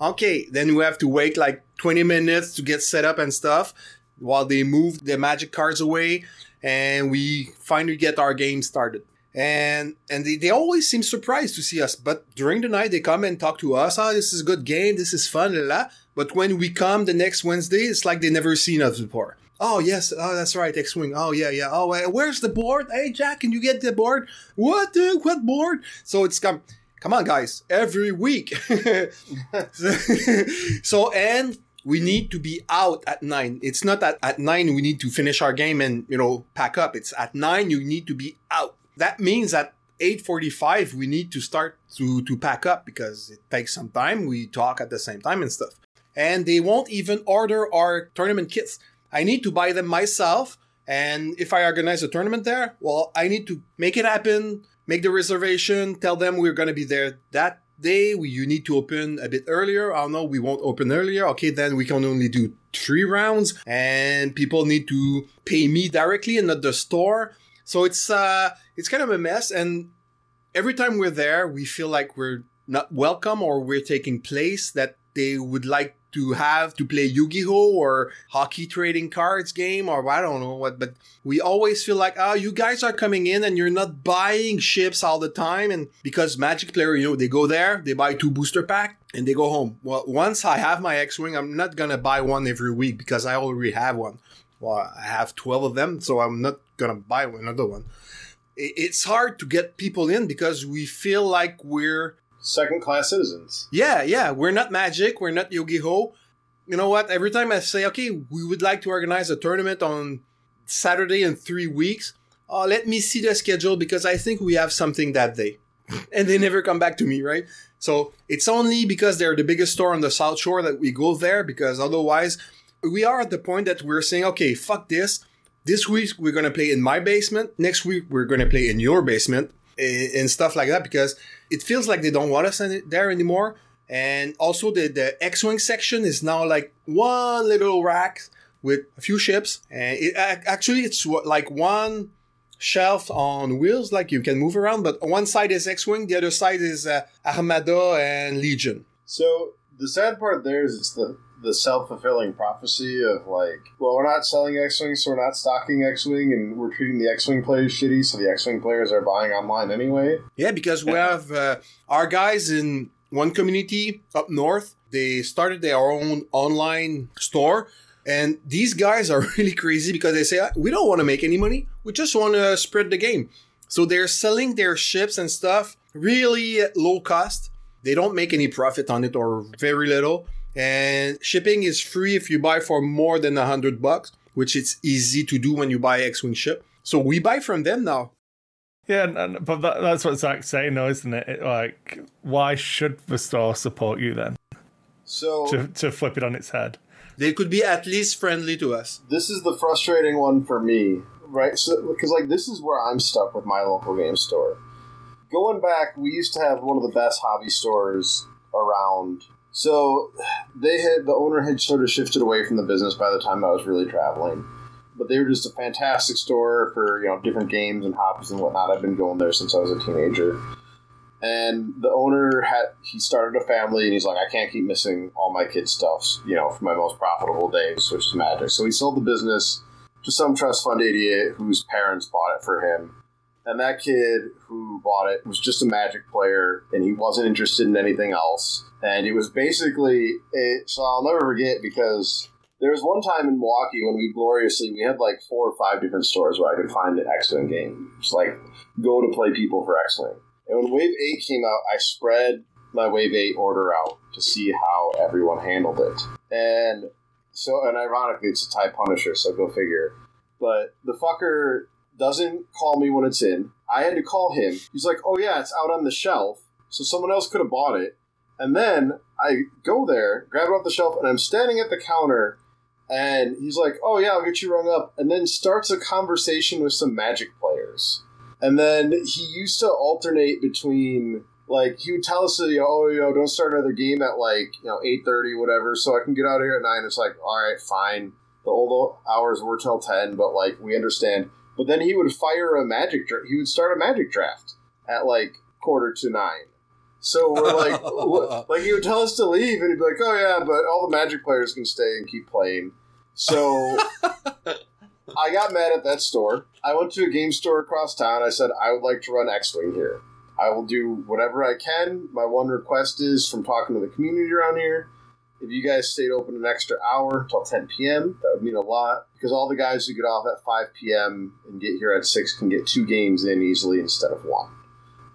Okay. Then we have to wait like 20 minutes to get set up and stuff while they move the magic cards away. And we finally get our game started. And, and they, they always seem surprised to see us. But during the night, they come and talk to us. Oh, this is a good game. This is fun. La. But when we come the next Wednesday, it's like they never seen us before. Oh yes, oh that's right, X Wing. Oh yeah, yeah. Oh, where's the board? Hey Jack, can you get the board? What? Uh, what board? So it's come. Come on, guys! Every week. so and we need to be out at nine. It's not that at nine we need to finish our game and you know pack up. It's at nine you need to be out. That means at 8:45 we need to start to to pack up because it takes some time. We talk at the same time and stuff. And they won't even order our tournament kits. I need to buy them myself. And if I organize a tournament there, well, I need to make it happen, make the reservation, tell them we're going to be there that day. We, you need to open a bit earlier. I oh, no, we won't open earlier. Okay, then we can only do three rounds and people need to pay me directly and not the store. So it's, uh, it's kind of a mess. And every time we're there, we feel like we're not welcome or we're taking place that they would like to have to play Yu-Gi-Oh or hockey trading cards game or I don't know what, but we always feel like, oh, you guys are coming in and you're not buying ships all the time. And because Magic player, you know, they go there, they buy two booster pack and they go home. Well, once I have my X-Wing, I'm not going to buy one every week because I already have one. Well, I have 12 of them, so I'm not going to buy another one. It's hard to get people in because we feel like we're second class citizens. Yeah, yeah. We're not magic. We're not Yu-Gi-Oh. You know what? Every time I say, okay, we would like to organize a tournament on Saturday in three weeks. Oh, let me see the schedule because I think we have something that day. and they never come back to me, right? So it's only because they're the biggest store on the South Shore that we go there because otherwise we are at the point that we're saying, okay, fuck this. This week we're going to play in my basement. Next week we're going to play in your basement eh, and stuff like that because it feels like they don't want us there anymore. And also the, the X-Wing section is now like one little rack with a few ships. And it, actually it's like one shelf on wheels, like you can move around, but one side is X-Wing, the other side is uh, Armada and Legion. So the sad part there is it's the the self fulfilling prophecy of like, well, we're not selling X Wing, so we're not stocking X Wing, and we're treating the X Wing players shitty, so the X Wing players are buying online anyway. Yeah, because we have uh, our guys in one community up north. They started their own online store. And these guys are really crazy because they say, we don't want to make any money. We just want to spread the game. So they're selling their ships and stuff really low cost. They don't make any profit on it or very little and shipping is free if you buy for more than a hundred bucks, which it's easy to do when you buy X-wing ship. So we buy from them now. Yeah, but that, that's what Zach's saying, though, isn't it? it? Like, why should the store support you then? So to to flip it on its head, they could be at least friendly to us. This is the frustrating one for me, right? So because like this is where I'm stuck with my local game store. Going back, we used to have one of the best hobby stores around So they had the owner had sort of shifted away from the business by the time I was really traveling. But they were just a fantastic store for you know different games and hobbies and whatnot. I've been going there since I was a teenager. And the owner had he started a family and he's like, I can't keep missing all my kids' stuffs, you know, for my most profitable days, which is magic. So he sold the business to some trust fund idiot whose parents bought it for him. And that kid who bought it was just a magic player and he wasn't interested in anything else. And it was basically it so I'll never forget because there was one time in Milwaukee when we gloriously we had like four or five different stores where I could find an X Wing game. Just like go to play people for X Wing. And when Wave 8 came out, I spread my Wave 8 order out to see how everyone handled it. And so, and ironically, it's a TIE Punisher, so go figure. But the fucker doesn't call me when it's in. I had to call him. He's like, oh yeah, it's out on the shelf. So someone else could have bought it. And then I go there, grab it off the shelf, and I'm standing at the counter. And he's like, oh yeah, I'll get you rung up. And then starts a conversation with some magic players. And then he used to alternate between like he would tell us, you oh, you know, don't start another game at like you know eight thirty, whatever, so I can get out of here at nine. It's like, all right, fine. The old hours were till ten, but like we understand. But then he would fire a magic. Dra- he would start a magic draft at like quarter to nine. So we're like, like he would tell us to leave, and he'd be like, oh yeah, but all the magic players can stay and keep playing. So I got mad at that store. I went to a game store across town. I said, I would like to run X Wing here. I will do whatever I can. My one request is from talking to the community around here. If you guys stayed open an extra hour till 10 p.m., that would mean a lot because all the guys who get off at 5 p.m. and get here at 6 can get two games in easily instead of one.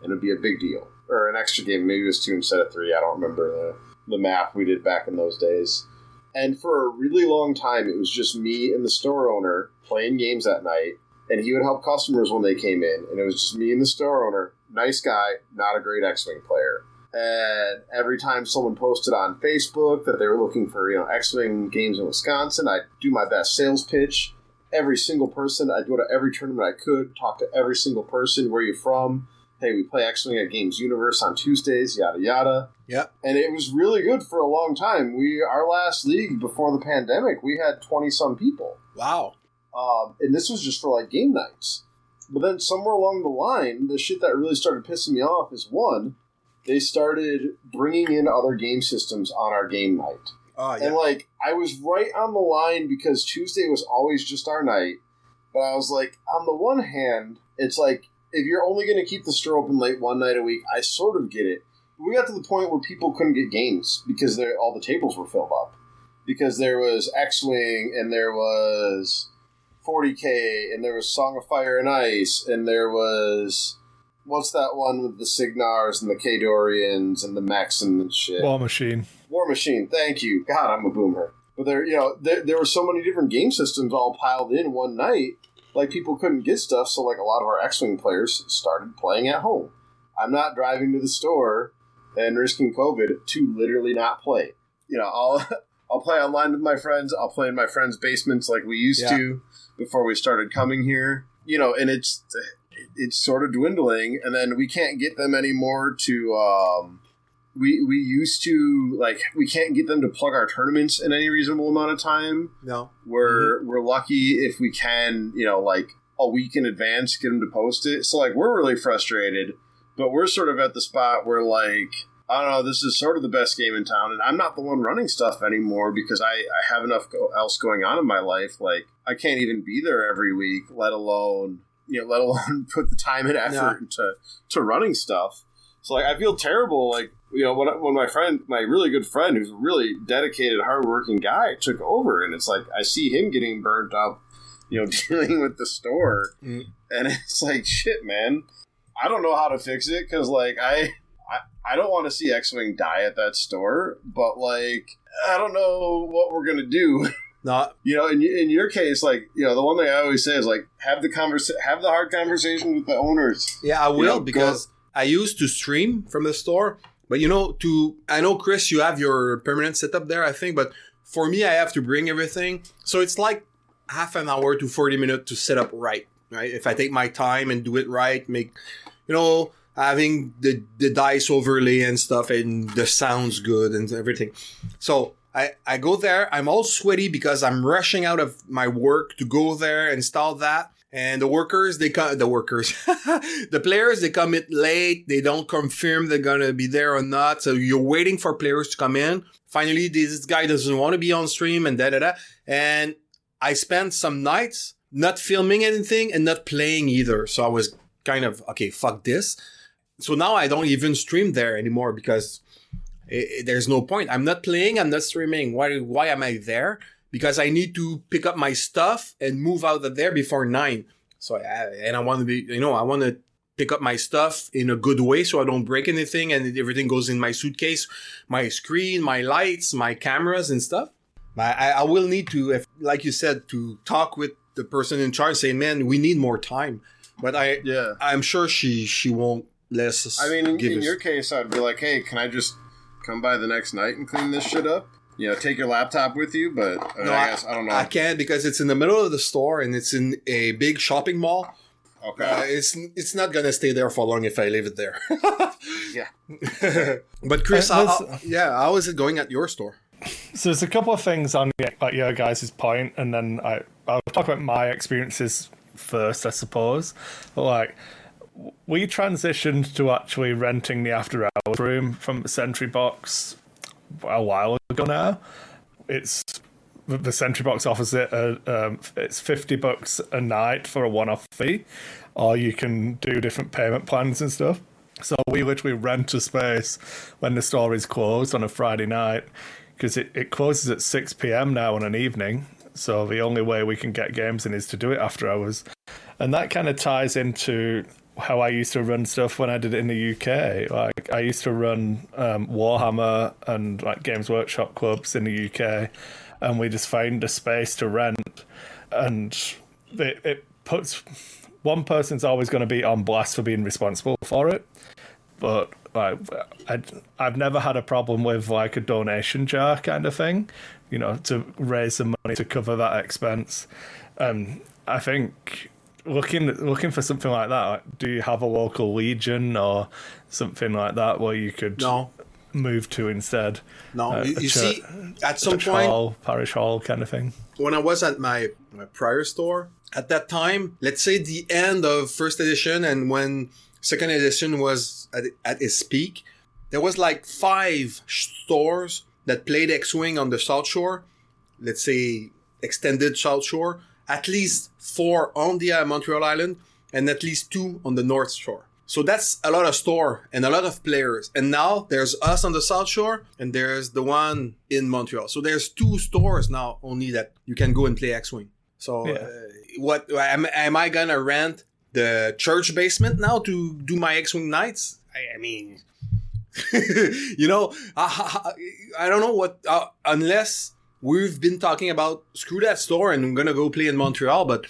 And it'd be a big deal. Or an extra game. Maybe it was two instead of three. I don't remember the, the math we did back in those days. And for a really long time, it was just me and the store owner playing games that night. And he would help customers when they came in. And it was just me and the store owner. Nice guy, not a great X Wing player. And every time someone posted on Facebook that they were looking for, you know, X Wing games in Wisconsin, I'd do my best sales pitch. Every single person, I'd go to every tournament I could, talk to every single person. Where you from? Hey, we play X Wing at Games Universe on Tuesdays, yada yada. Yep. And it was really good for a long time. We our last league before the pandemic, we had twenty some people. Wow. Um, and this was just for like game nights. But then somewhere along the line, the shit that really started pissing me off is one, they started bringing in other game systems on our game night. Oh And like, I was right on the line because Tuesday was always just our night. But I was like, on the one hand, it's like, if you're only going to keep the store open late one night a week, I sort of get it. But we got to the point where people couldn't get games because all the tables were filled up. Because there was X Wing and there was 40K and there was Song of Fire and Ice and there was. What's that one with the Cygnars and the Khadorans and the Mechs and shit? War Machine. War Machine, thank you. God, I'm a boomer. But there, you know, there, there were so many different game systems all piled in one night. Like people couldn't get stuff, so like a lot of our X-wing players started playing at home. I'm not driving to the store and risking COVID to literally not play. You know, I'll I'll play online with my friends. I'll play in my friends' basements like we used Yeah. to before we started coming here. You know, and it's it's sort of dwindling, and then we can't get them anymore to. Um, we we used to like we can't get them to plug our tournaments in any reasonable amount of time. No. We're mm-hmm. we're lucky if we can, you know, like a week in advance get them to post it. So like we're really frustrated, but we're sort of at the spot where like I don't know, this is sort of the best game in town, and I'm not the one running stuff anymore because I, I have enough go- else going on in my life. Like I can't even be there every week, let alone you know, let alone put the time and effort Yeah. into to running stuff. So like I feel terrible, like you know, when when my friend, my really good friend, who's a really dedicated, hardworking guy, took over, and it's like I see him getting burnt up, you know, dealing with the store, Mm. and it's like shit, man. I don't know how to fix it because like I. I, I don't want to see X-wing die at that store, but like I don't know what we're gonna do. Not You know, in, in your case, like you know, the one thing I always say is like have the conversa- have the hard conversation with the owners. Yeah, I will know, because I used to stream from the store, but you know, to I know Chris, you have your permanent setup there, I think, but for me, I have to bring everything, so it's like half an hour to forty minutes to set up right, right? If I take my time and do it right, make, you know, having the the dice overlay and stuff, and the sounds good and everything. So I I go there. I'm all sweaty because I'm rushing out of my work to go there and install that. And the workers, they come, the workers, the players, they come in late. They don't confirm they're going to be there or not. So you're waiting for players to come in. Finally, this guy doesn't want to be on stream and da da da. And I spent some nights not filming anything and not playing either. So I was kind of, okay, fuck this. So now I don't even stream there anymore because i i- there's no point. I'm not playing. I'm not streaming. Why, why am I there? Because I need to pick up my stuff and move out of there before nine. So I, and I want to be, you know, I want to pick up my stuff in a good way so I don't break anything and everything goes in my suitcase, my screen, my lights, my cameras and stuff. I, I will need to, if, like you said, to talk with the person in charge, say, man, we need more time. But I, Yeah. I'm sure she she won't let us. I mean, in, in your case, I'd be like, hey, can I just come by the next night and clean this shit up? You know, take your laptop with you, but uh, No, I guess I don't know. I can't because it's in the middle of the store and it's in a big shopping mall. okay. Uh, it's it's not gonna stay there for long if I leave it there. Yeah. but Chris, Uh, how, how- yeah, how is it going at your store? So there's a couple of things on like your guys' point, and then I I'll talk about my experiences first, I suppose. But like we transitioned to actually renting the after hours room from the Sentry Box a while ago now. It's the- Sentry Box offers it. Uh, um, it's fifty bucks a night for a one-off fee, or you can do different payment plans and stuff. So we literally rent a space when the store is closed on a Friday night because it, it closes at 6 p.m. now on an evening. So the only way we can get games in is to do it after hours. And that kind of ties into how I used to run stuff when I did it in the UK. Like I used to run um, Warhammer and like Games Workshop clubs in the UK, and we just found a space to rent, and it, it puts one person's always going to be on blast for being responsible for it but like I, I've never had a problem with like a donation jar kind of thing, you know, to raise the money to cover that expense. Um, I think looking looking for something like that. Like, do you have a local legion or something like that where you could No, move to instead? no. Uh, you you chur- see, at some Church point, hall, parish hall kind of thing. when I was at my, my prior store, at that time, let's say the end of first edition and when second edition was at, at its peak, there was like five stores that played X-Wing on the South Shore, let's say extended South Shore, at least four on the uh, Montreal Island, and at least two on the North Shore. So that's a lot of store and a lot of players. And now there's us on the South Shore and there's the one in Montreal. So there's two stores now only that you can go and play X-Wing. So Yeah. uh, what am, am I gonna rent the church basement now to do my X-Wing nights? I, I mean, you know, I, I, I don't know what uh, unless we've been talking about screw that store and I'm gonna go play in Montreal, but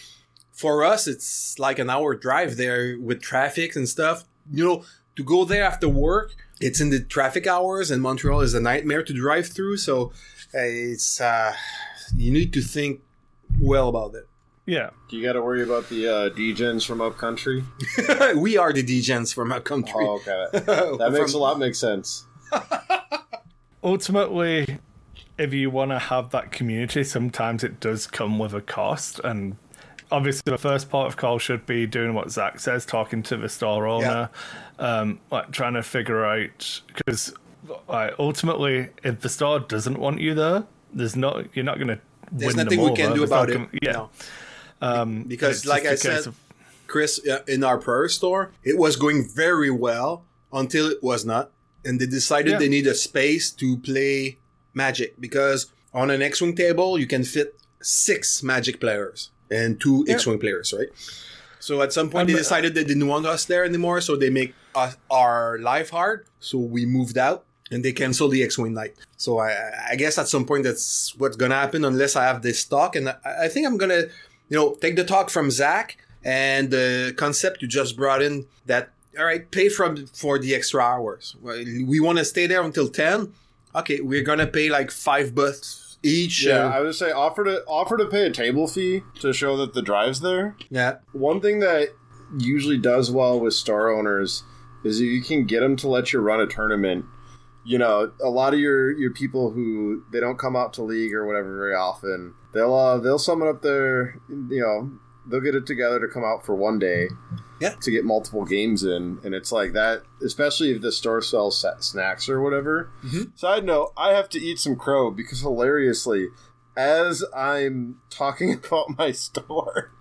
for us it's like an hour drive there with traffic and stuff. You know, to go there after work, it's in the traffic hours, and Montreal is a nightmare to drive through. So uh, it's uh, you need to think well about it. Yeah. Do you got to worry about the uh, degens from upcountry? we are the degens from upcountry. Oh, okay. That makes a lot make sense. ultimately, if you want to have that community, sometimes it does come with a cost. And obviously, the first part of call should be doing what Zach says, talking to the store owner, um, like trying to figure out because like, ultimately, if the store doesn't want you there, there's no you're not going to. There's nothing we can do There's about not it. gonna- yeah, No. Um, because, like I just a case said, of- Chris, in our prayer store, it was going very well until it was not, and they decided Yeah. they need a space to play Magic because on an X-wing table you can fit six Magic players and two. X-wing players, right? So at some point I'm- they decided they didn't want us there anymore, so they make us, our life hard. So we moved out and they canceled the X-wing night. So I, I guess at some point that's what's gonna happen unless I have this talk, and I, I think I'm gonna, you know, take the talk from Zach and the concept you just brought in that. All right, pay from for the extra hours. We want to stay there until ten. Okay, we're gonna pay like five bucks each. Yeah, uh, I would say offer to offer to pay a table fee to show that the drive's there. yeah. One thing that usually does well with star owners is if you can get them to let you run a tournament. You know, a lot of your your people who they don't come out to league or whatever very often. They'll uh, they'll summon up their you know they'll get it together to come out for one day. Yeah. To get multiple games in, and it's like that, especially if the store sells snacks or whatever. Mhm. Side note: I have to eat some crow because hilariously, as I'm talking about my store,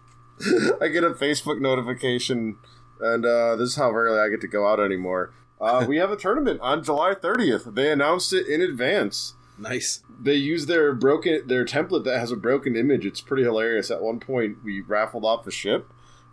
I get a Facebook notification, and uh, this is how rarely I get to go out anymore. Uh, we have a tournament on July 30th. They announced it in advance. Nice. They use their broken their template that has a broken image. It's pretty hilarious. At one point, we raffled off a ship,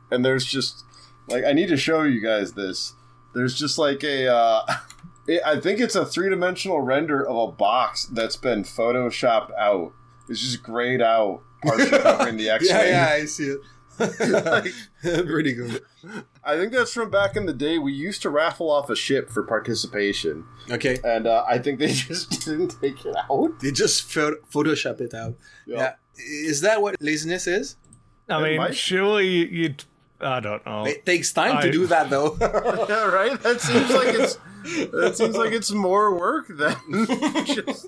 and there's just like I need to show you guys this. There's just like a. Uh, it, I think it's a three dimensional render of a box that's been photoshopped out. It's just grayed out partially covering the X-wing. Yeah, yeah, I see it. Pretty good. I think that's from back in the day. We used to raffle off a ship for participation, Okay. and uh, I think they just didn't take it out. They just pho- Photoshop it out. Yeah. Yeah. Is that what laziness is? I It mean, might- surely you'd. I don't know. It takes time I- to do that, though. yeah, right. That seems like it's that seems like it's more work than just.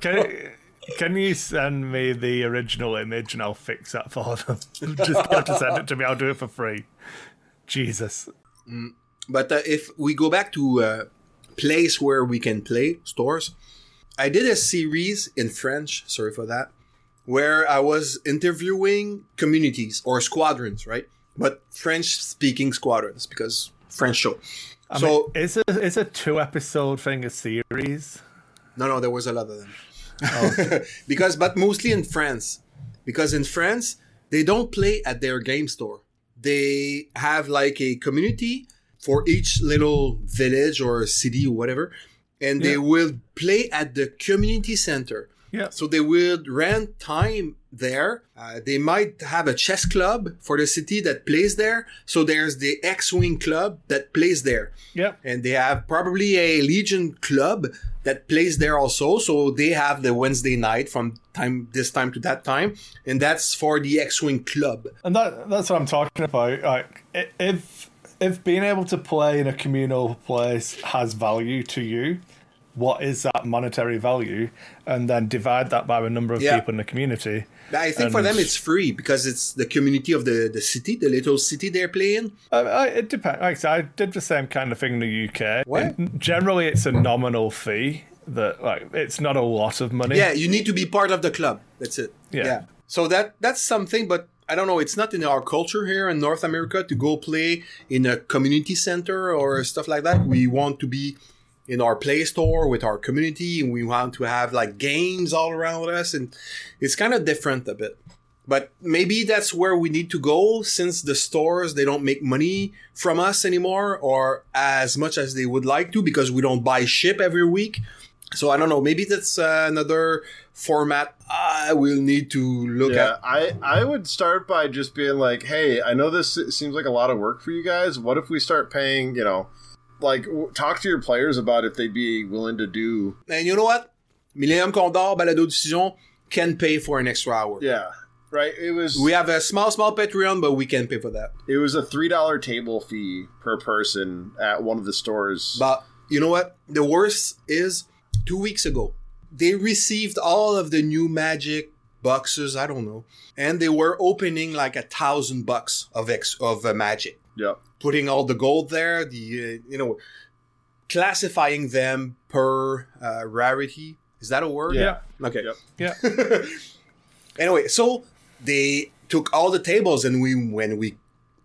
Can, can you send me the original image and I'll fix that for them? Just have to send it to me. I'll do it for free. Jesus. But uh, if we go back to uh, place where we can play stores, I did a series in French. Sorry for that, where I was interviewing communities or squadrons, right? But French-speaking squadrons because French show. I so mean, is a is a two episode thing a series? no, no, there was a lot of them. Oh. because, but mostly in France, because in France they don't play at their game store. They have like a community for each little village or city or whatever, and they will play at the community center. Yeah. So they would rent time there. Uh, they might have a chess club for the city that plays there. So there's the X-wing club that plays there Yeah. and they have probably a legion club that plays there also so they have the wednesday night from time this time to that time and that's for the x-wing club And that that's what I'm talking about. Like, if if being able to play in a communal place has value to you, what is that monetary value? And then divide that by the number of Yeah. people in the community. i think for them it's free because it's the community of the, the city the little city they're playing Uh, I, it depends. Like I said, I did the same kind of thing in the UK. What? And generally, it's a nominal fee. That like it's not a lot of money. yeah you need to be part of the club that's it Yeah. so that that's something but i don't know it's not in our culture here in north america to go play in a community center or stuff like that we want to be in our play store with our community and we want to have like games all around us and it's kind of different a bit but maybe that's where we need to go since the stores they don't make money from us anymore or as much as they would like to because we don't buy ship every week so i don't know maybe that's uh, another format i will need to look Yeah, at I I would start by just being like, hey, I know this seems like a lot of work for you guys. What if we start paying? You know, like talk to your players about if they'd be willing to do. and you know what millennium condor balado diffusion can pay for an extra hour Yeah, right. It was we have a small small patreon but we can pay for that it was a three dollar table fee per person at one of the stores. But you know what? The worst is two weeks ago, they received all of the new magic boxes. I don't know, and they were opening like a thousand bucks of ex of uh, magic, Yep. Putting all the gold there. The uh, you know, classifying them per uh, rarity. Is that a word? Yeah. Okay. Yep. Yeah. Anyway, so they took all the tables, and we when we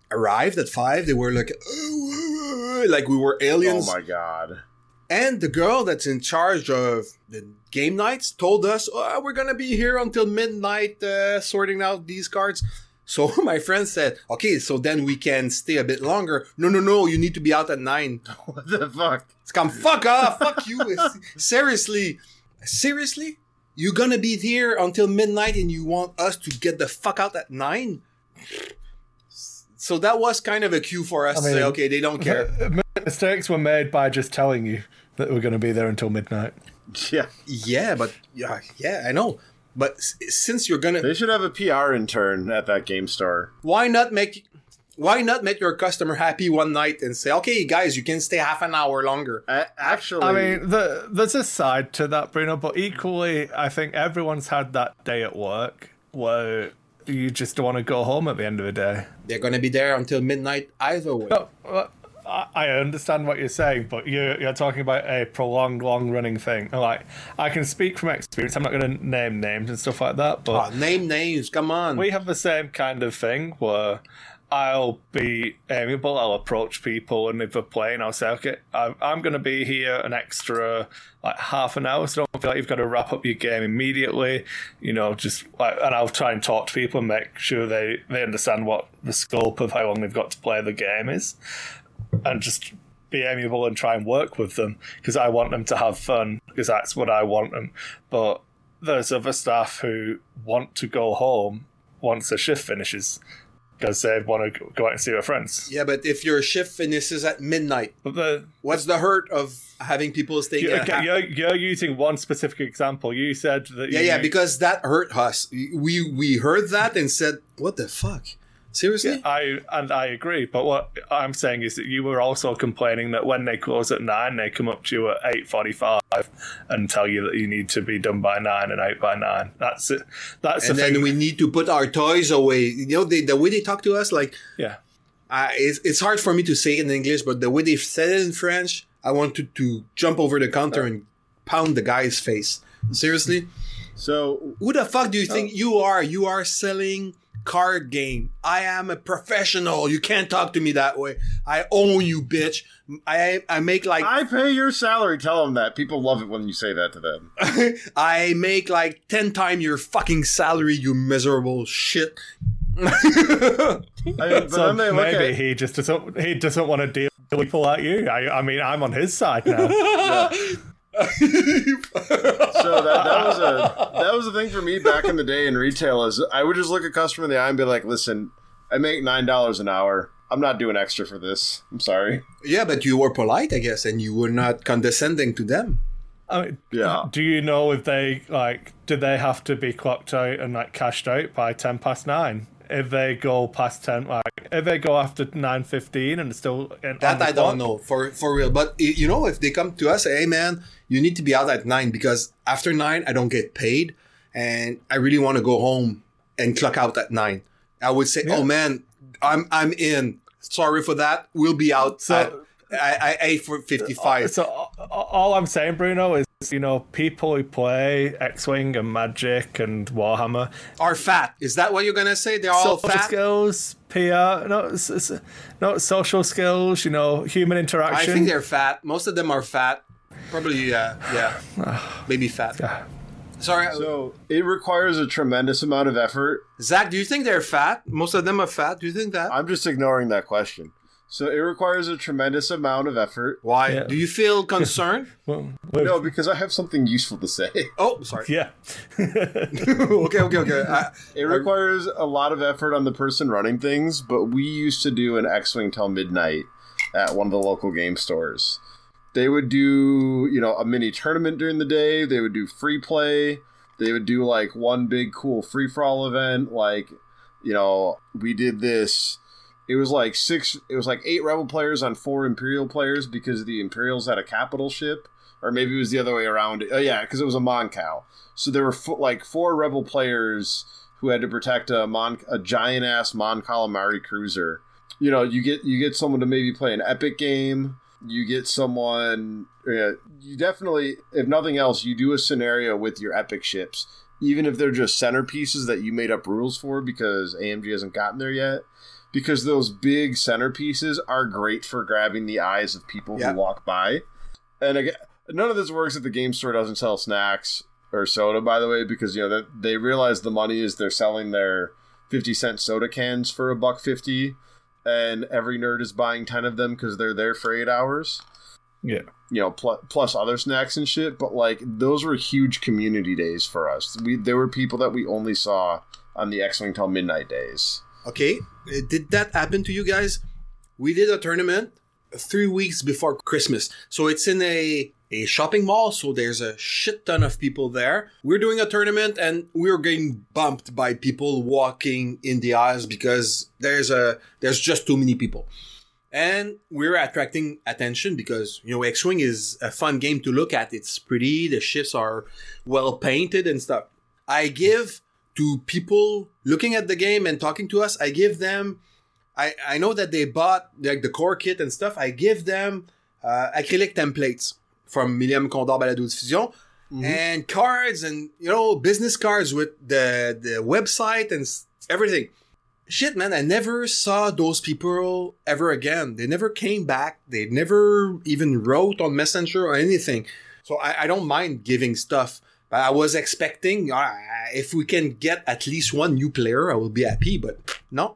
arrived at five, they were like, like we were aliens. Oh my god. And the girl that's in charge of the game nights told us, oh, we're going to be here until midnight uh, sorting out these cards. So my friend said, okay, so then we can stay a bit longer. No, no, no, you need to be out at nine. What the fuck? It's come, fuck off, fuck you. Seriously, seriously? You're going to be here until midnight and you want us to get the fuck out at nine? So that was kind of a cue for us I to say, okay, they don't care. Mistakes were made by just telling you that we're going to be there until midnight. Yeah. Yeah, but yeah, yeah, I know. But s- since you're gonna, They should have a PR intern at that game store. why not make? Why not make your customer happy one night and say, okay, guys, you can stay half an hour longer? A- actually, I mean, the, there's a side to that, Bruno, but equally, I think everyone's had that day at work where you just want to go home at the end of the day. They're gonna be there until midnight either way. No, uh, I understand what you're saying, but you're you're talking about a prolonged, long-running thing. And, Like I can speak from experience. I'm not going to name names and stuff like that, but Ah, name names, come on. we have the same kind of thing where I'll be amiable. I'll approach people, and if they're playing, I'll say, "Okay, I'm going to be here an extra like half an hour, so don't feel like you've got to wrap up your game immediately." You know, just like, and I'll try and talk to people and make sure they they understand what the scope of how long they've got to play the game is, and just be amiable and try and work with them because I want them to have fun because that's what I want them. But there's other staff who want to go home once their shift finishes because they want to go out and see their friends. yeah, but if your shift finishes at midnight, But the, what's the hurt of having people staying you're, at you're, you're using one specific example. You said that. Yeah, you, yeah, because that hurt us. We we heard that and said, "What the fuck? Seriously?" I and I agree, but what I'm saying is that you were also complaining that when they close at nine, they come up to you at eight forty-five and tell you that you need to be done by nine and out by nine. That's it. That's and the then thing. we need to put our toys away. You know, they, the way they talk to us, like yeah, uh, it's, it's hard for me to say it in English, but the way they said it in French, I wanted to jump over the counter and pound the guy's face. Seriously, so who the fuck do you think you are? You are selling card game. I am a professional. You can't talk to me that way. I own you, bitch. I I make like I pay your salary. Tell them that. People love it when you say that to them. I make like 10 times your fucking salary, you miserable shit. I mean, but so then they maybe at he just doesn't. He doesn't want to deal with people like you. I, I mean, I'm on his side now. so that, that was a that was the thing for me back in the day in retail is I would just look a customer in the eye and be like, listen, I make nine dollars an hour. I'm not doing extra for this. I'm sorry. yeah, but you were polite, I guess, and you were not condescending to them. I mean, Yeah. Do you know if they like? Do they have to be clocked out and like cashed out by ten past nine? If they go past ten, like if they go after nine fifteen and it's still That I clock, don't know for for real. But you know, if they come to us, hey man, you need to be out at nine because after nine I don't get paid, and I really want to go home and clock out at nine. I would say, oh man, I'm I'm in. Sorry for that. We'll be out. So- I, I for fifty five. So a- a- all I'm saying, Bruno, is you know people who play X-wing and Magic and Warhammer, Are fat? Is that what you're gonna say? They're all social fat. skills, PR, no, it's, it's, no social skills, you know, human interaction. I think they're fat. Most of them are fat. Probably, uh, yeah, maybe fat. Sorry, uh, So it requires a tremendous amount of effort. Zach. Do you think they're fat? Most of them are fat. Do you think that? I'm just ignoring that question. So it requires a tremendous amount of effort. Why? Yeah. Do you feel concerned? Well, No, because I have something useful to say. oh, sorry. yeah. okay, okay, okay. I, It requires a lot of effort on the person running things, but we used to do an X-wing till midnight at one of the local game stores. They would do, you know, a mini tournament during the day. They would do free play. They would do like one big cool free for all event. Like, you know, we did this. It was like six. It was like eight rebel players on four imperial players because the imperials had a capital ship, or maybe it was the other way around. Oh yeah, because it was a Mon Cal. So there were fo- like four rebel players who had to protect a mon a giant ass Mon Calamari cruiser. You know, you get you get someone to maybe play an epic game. You get someone. Uh, you definitely, if nothing else, you do a scenario with your epic ships, even if they're just centerpieces that you made up rules for because AMG hasn't gotten there yet. Because those big centerpieces are great for grabbing the eyes of people Yeah. who walk by. And again, none of this works if the game store doesn't sell snacks or soda, by the way, because you know that they realize the money is they're selling their fifty cent soda cans for a buck fifty, and every nerd is buying ten of them because they're there for eight hours. Yeah. You know, pl- plus other snacks and shit. But like those were huge community days for us. We there were people that we only saw on the X Wing till midnight days. Okay. Uh, Did that happen to you guys? We did a tournament three weeks before Christmas, so it's in a a shopping mall, so there's a shit ton of people there. We're doing a tournament and we're getting bumped by people walking in the aisles because there's a there's just too many people. And we're attracting attention because, you know, X-Wing is a fun game to look at. It's pretty, the ships are well painted and stuff. I give to people looking at the game and talking to us, I give them I, I know that they bought like the core kit and stuff. I give them uh, acrylic templates from Millennium Condor Balado Diffusion and cards and you know business cards with the the website and everything. Shit, man! I never saw those people ever again. They never came back. They never even wrote on Messenger or anything. So I, I don't mind giving stuff. But I was expecting uh, if we can get at least one new player, I will be happy. But no,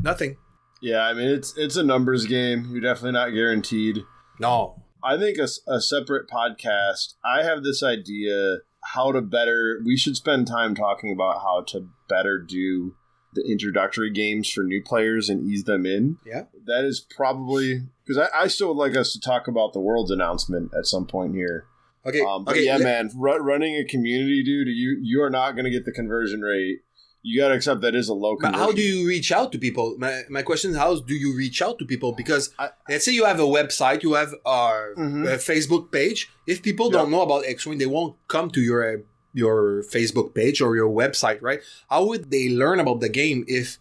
nothing. Yeah, I mean it's it's a numbers game. You're definitely not guaranteed. No, I think a, a separate podcast. I have this idea how to better. We should spend time talking about how to better do the introductory games for new players and ease them in. Yeah. that is probably because I, I still would like us to talk about the world's announcement at some point here. Okay. Um, but okay. yeah, let- man, ru- running a community, dude, you you are not going to get the conversion rate. You got to accept that is a low. But how do you reach out to people? My, my question is, how do you reach out to people? Because I- let's say you have a website, you have a, Mhm. a Facebook page. If people Yeah. don't know about X-Wing, they won't come to your uh, your Facebook page or your website, right? How would they learn about the game if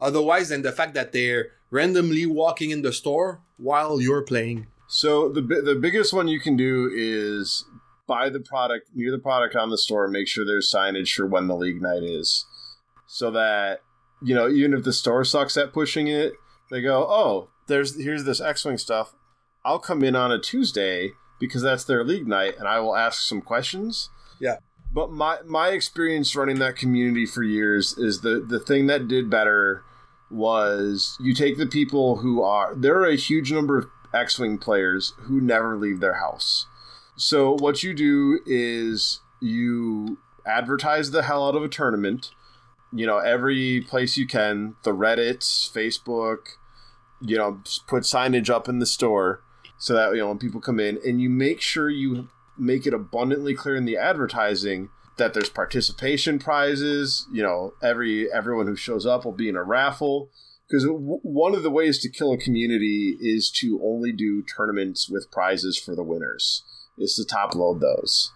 otherwise than the fact that they're randomly walking in the store while you're playing? So the the biggest one you can do is buy the product near the product on the store. Make sure there's signage for when the league night is, so that you know even if the store sucks at pushing it, they go, oh, there's here's this X Wing stuff. I'll come in on a Tuesday because that's their league night, and I will ask some questions. Yeah. But my my experience running that community for years is the the thing that did better was you take the people who are there are a huge number of X-wing players who never leave their house. So what you do is you advertise the hell out of a tournament. You know, every place you can, the Reddits, Facebook, you know, put signage up in the store so that you know when people come in and you make sure you make it abundantly clear in the advertising that there's participation prizes, you know, every everyone who shows up will be in a raffle because w- one of the ways to kill a community is to only do tournaments with prizes for the winners is to top load those.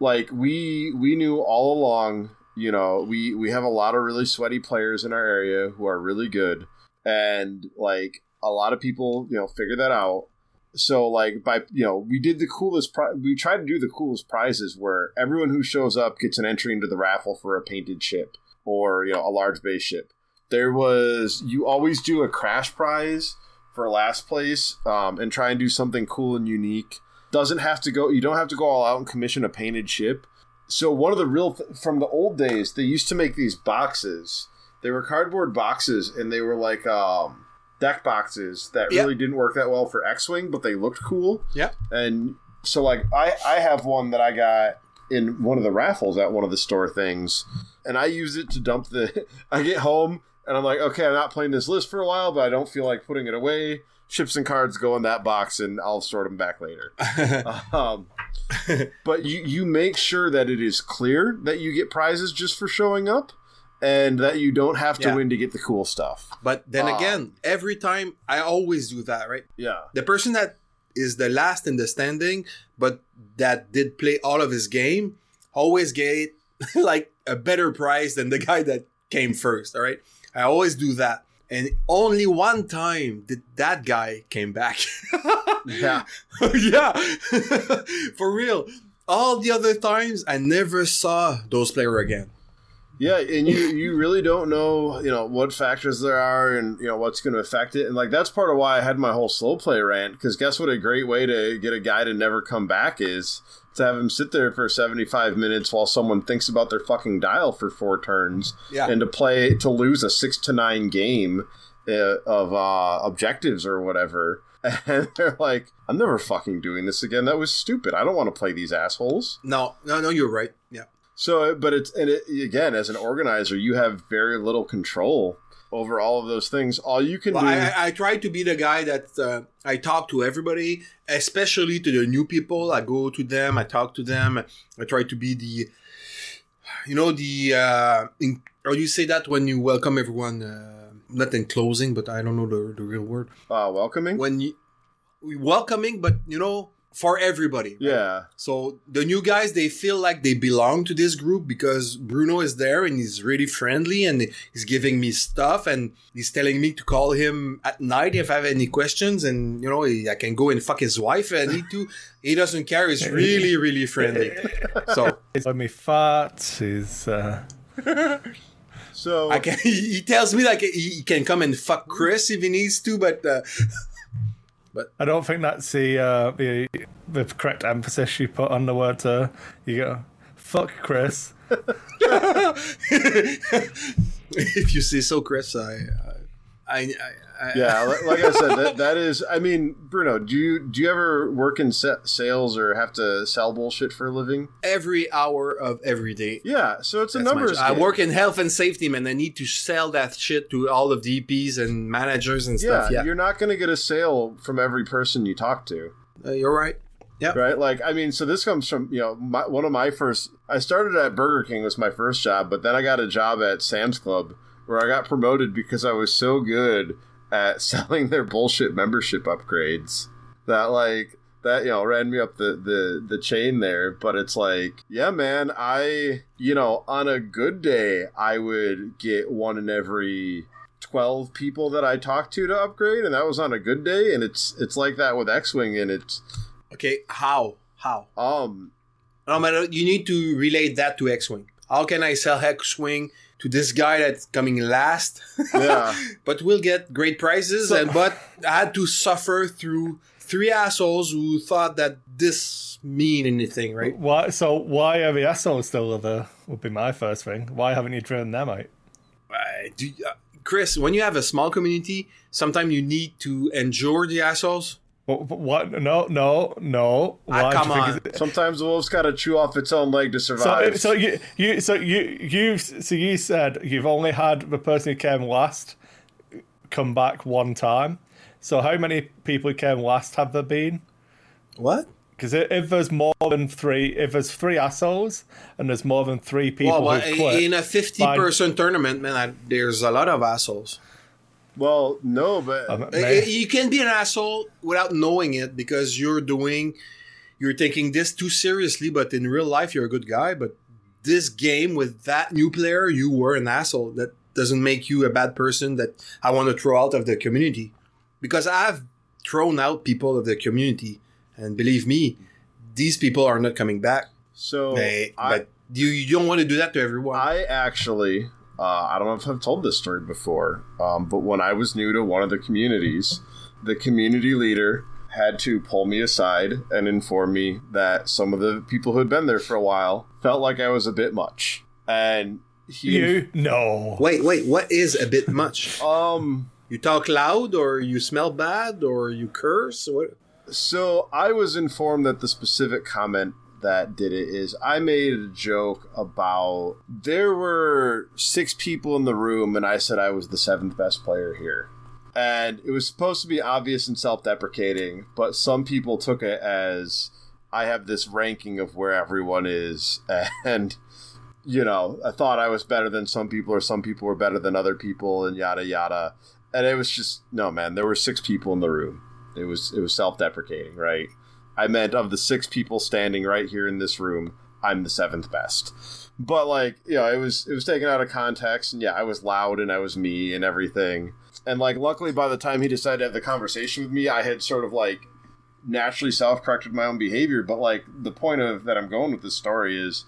Like we we knew all along you know we we have a lot of really sweaty players in our area who are really good. And like a lot of people you know figure that out. So like by you know we did the coolest pri- we tried to do the coolest prizes where everyone who shows up gets an entry into the raffle for a painted ship or you know a large base ship. There was you always do a crash prize for last place um, and try and do something cool and unique doesn't have to go you don't have to go all out and commission a painted ship so one of the real th- from the old days they used to make these boxes they were cardboard boxes and they were like um deck boxes that Yeah. really didn't work that well for x-wing but they looked cool Yeah. and so like i i have one that i got in one of the raffles at one of the store things and i use it to dump the i get home and i'm like okay i'm not playing this list for a while but i don't feel like putting it away ships and cards go in that box and i'll sort them back later um, but you you make sure that it is clear that you get prizes just for showing up and that you don't have to Yeah. win to get the cool stuff But then Ah. again, every time I always do that, right? yeah The person that is the last in the standing, but that did play all of his game, always get like a better prize than the guy that came first. All right, I always do that, and only one time did that guy came back. yeah yeah, for real. All the other times, I never saw those player again. Yeah, and you you really don't know you know what factors there are and you know what's going to affect it, and like that's part of why I had my whole slow play rant. Because guess what? A great way to get a guy to never come back is to have him sit there for seventy five minutes while someone thinks about their fucking dial for four turns, Yeah. and to play to lose a six to nine game uh, of uh, objectives or whatever. And they're like, I'm never fucking doing this again. That was stupid. I don't want to play these assholes. No, no, no, you're right. Yeah. So, but it's and it, again, as an organizer, you have very little control over all of those things. All you can Well, do. I, I- try to be the guy that uh, I talk to everybody, especially to the new people. I go to them, I talk to them. I try to be the, you know, the, uh, in, or you say that when you welcome everyone, uh, not in closing, but I don't know the, the real word. uh, welcoming. When you, welcoming, but you know, for everybody. right? yeah. So the new guys, they feel like they belong to this group because Bruno is there and he's really friendly and he's giving me stuff and he's telling me to call him at night if I have any questions and you know I can go and fuck his wife if I need to. He doesn't care. He's really really friendly. So He's when me fart. He's uh, So I can. He, he tells me like he, he can come and fuck Chris if he needs to, but. Uh, I don't think that's the uh, the the correct emphasis you put on the word. Uh, you go, fuck Chris. if you say so, Chris, I, I, I, I yeah, like I said, that, that is. I mean, Bruno, do you do you ever work in sa- sales or have to sell bullshit for a living? every hour of every day. Yeah, so it's a That's my numbers. I work in health and safety, man. I need to sell that shit to all of the EPs and managers and Yeah, stuff. Yeah, you're not going to get a sale from every person you talk to. Uh, you're right. Yeah. Right? Like, I mean, so this comes from you know my, one of my first. I started at Burger King was my first job, but then I got a job at Sam's Club where I got promoted because I was so good at selling their bullshit membership upgrades that like that you know ran me up the the the chain there. But it's like, yeah, man, I you know on a good day I would get one in every. 12 people that I talked to to upgrade and that was on a good day and it's it's like that with X-Wing and it's Okay, how? How? um No, man, you need to relate that to X-wing. How can I sell X-wing to this guy that's coming last? Yeah. but we'll get great prices. So- and but I had to suffer through three assholes who thought that this mean anything, right? Why? So why are the assholes still there? Would be my first thing. Why haven't you driven them out? I do, uh, Chris, when you have a small community, sometimes you need to endure the assholes. What? what no, no, no. Ah, Why do come you on. it's- Sometimes the wolf's got to chew off its own leg to survive. so you, you, so you, you, so you said you've only had the person who came last come back one time. So how many people who came last have there been? What? Because if there's more than three, if there's three assholes and there's more than three people Well, well, who quit, in a 50 person tournament, man, I, there's a lot of assholes. Well, no, but um, You can be an asshole without knowing it because you're doing, you're taking this too seriously. But in real life, you're a good guy. But this game with that new player, you were an asshole. That doesn't make you a bad person that I want to throw out of the community. Because I've thrown out people of the community, and believe me, these people are not coming back. so Hey, I, but you, you don't want to do that to everyone. I actually, uh, I don't know if I've told this story before, um, but when I was new to one of the communities, the community leader had to pull me aside and inform me that some of the people who had been there for a while felt like I was a bit much, and he, you no. wait, wait. What is a bit much? um. You talk loud, or you smell bad, or you curse. What? So I was informed that the specific comment that did it is I made a joke about there were six people in the room and I said I was the seventh best player here. And it was supposed to be obvious and self deprecating, but some people took it as I have this ranking of where everyone is and you know, I thought I was better than some people or some people were better than other people and yada yada. And it was just no man, there were six people in the room. It was it was self-deprecating, right? I meant of the six people standing right here in this room, I'm the seventh best. But like, you know, it was it was taken out of context, and yeah, I was loud and I was me and everything. And like, luckily, by the time he decided to have the conversation with me, I had sort of like naturally self-corrected my own behavior. But like, the point of that I'm going with this story is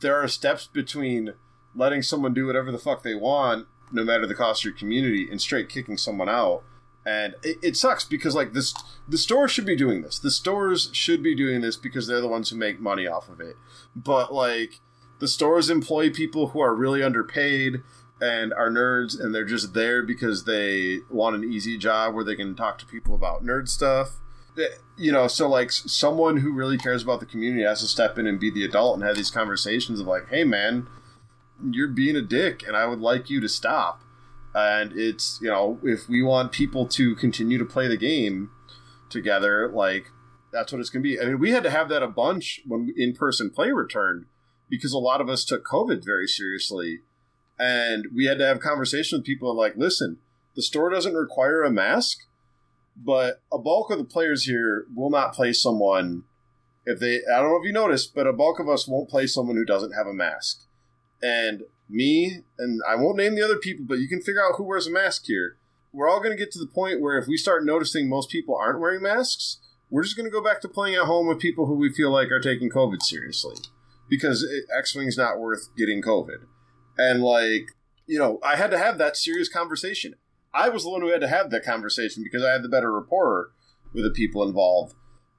there are steps between letting someone do whatever the fuck they want, no matter the cost of your community, and straight kicking someone out. And it, it sucks because like this, the stores should be doing this. The stores should be doing this because they're the ones who make money off of it. But like, the stores employ people who are really underpaid and are nerds, and they're just there because they want an easy job where they can talk to people about nerd stuff eh, you know, so like someone who really cares about the community has to step in and be the adult and have these conversations of like, hey man, you're being a dick and I would like you to stop. And it's you know if we want people to continue to play the game together, like that's what it's going to be. I mean, we had to have that a bunch when in person play returned because a lot of us took COVID very seriously, and we had to have conversation with people like, listen, the store doesn't require a mask, but a bulk of the players here will not play someone if they. I don't know if you noticed, but a bulk of us won't play someone who doesn't have a mask, and me and I won't name the other people, but you can figure out who wears a mask here. We're all going to get to the point where if we start noticing most people aren't wearing masks, we're just going to go back to playing at home with people who we feel like are taking COVID seriously because X Wing's not worth getting COVID. And like, you know, I had to have that serious conversation. I was the one who had to have that conversation because I had the better rapport with the people involved.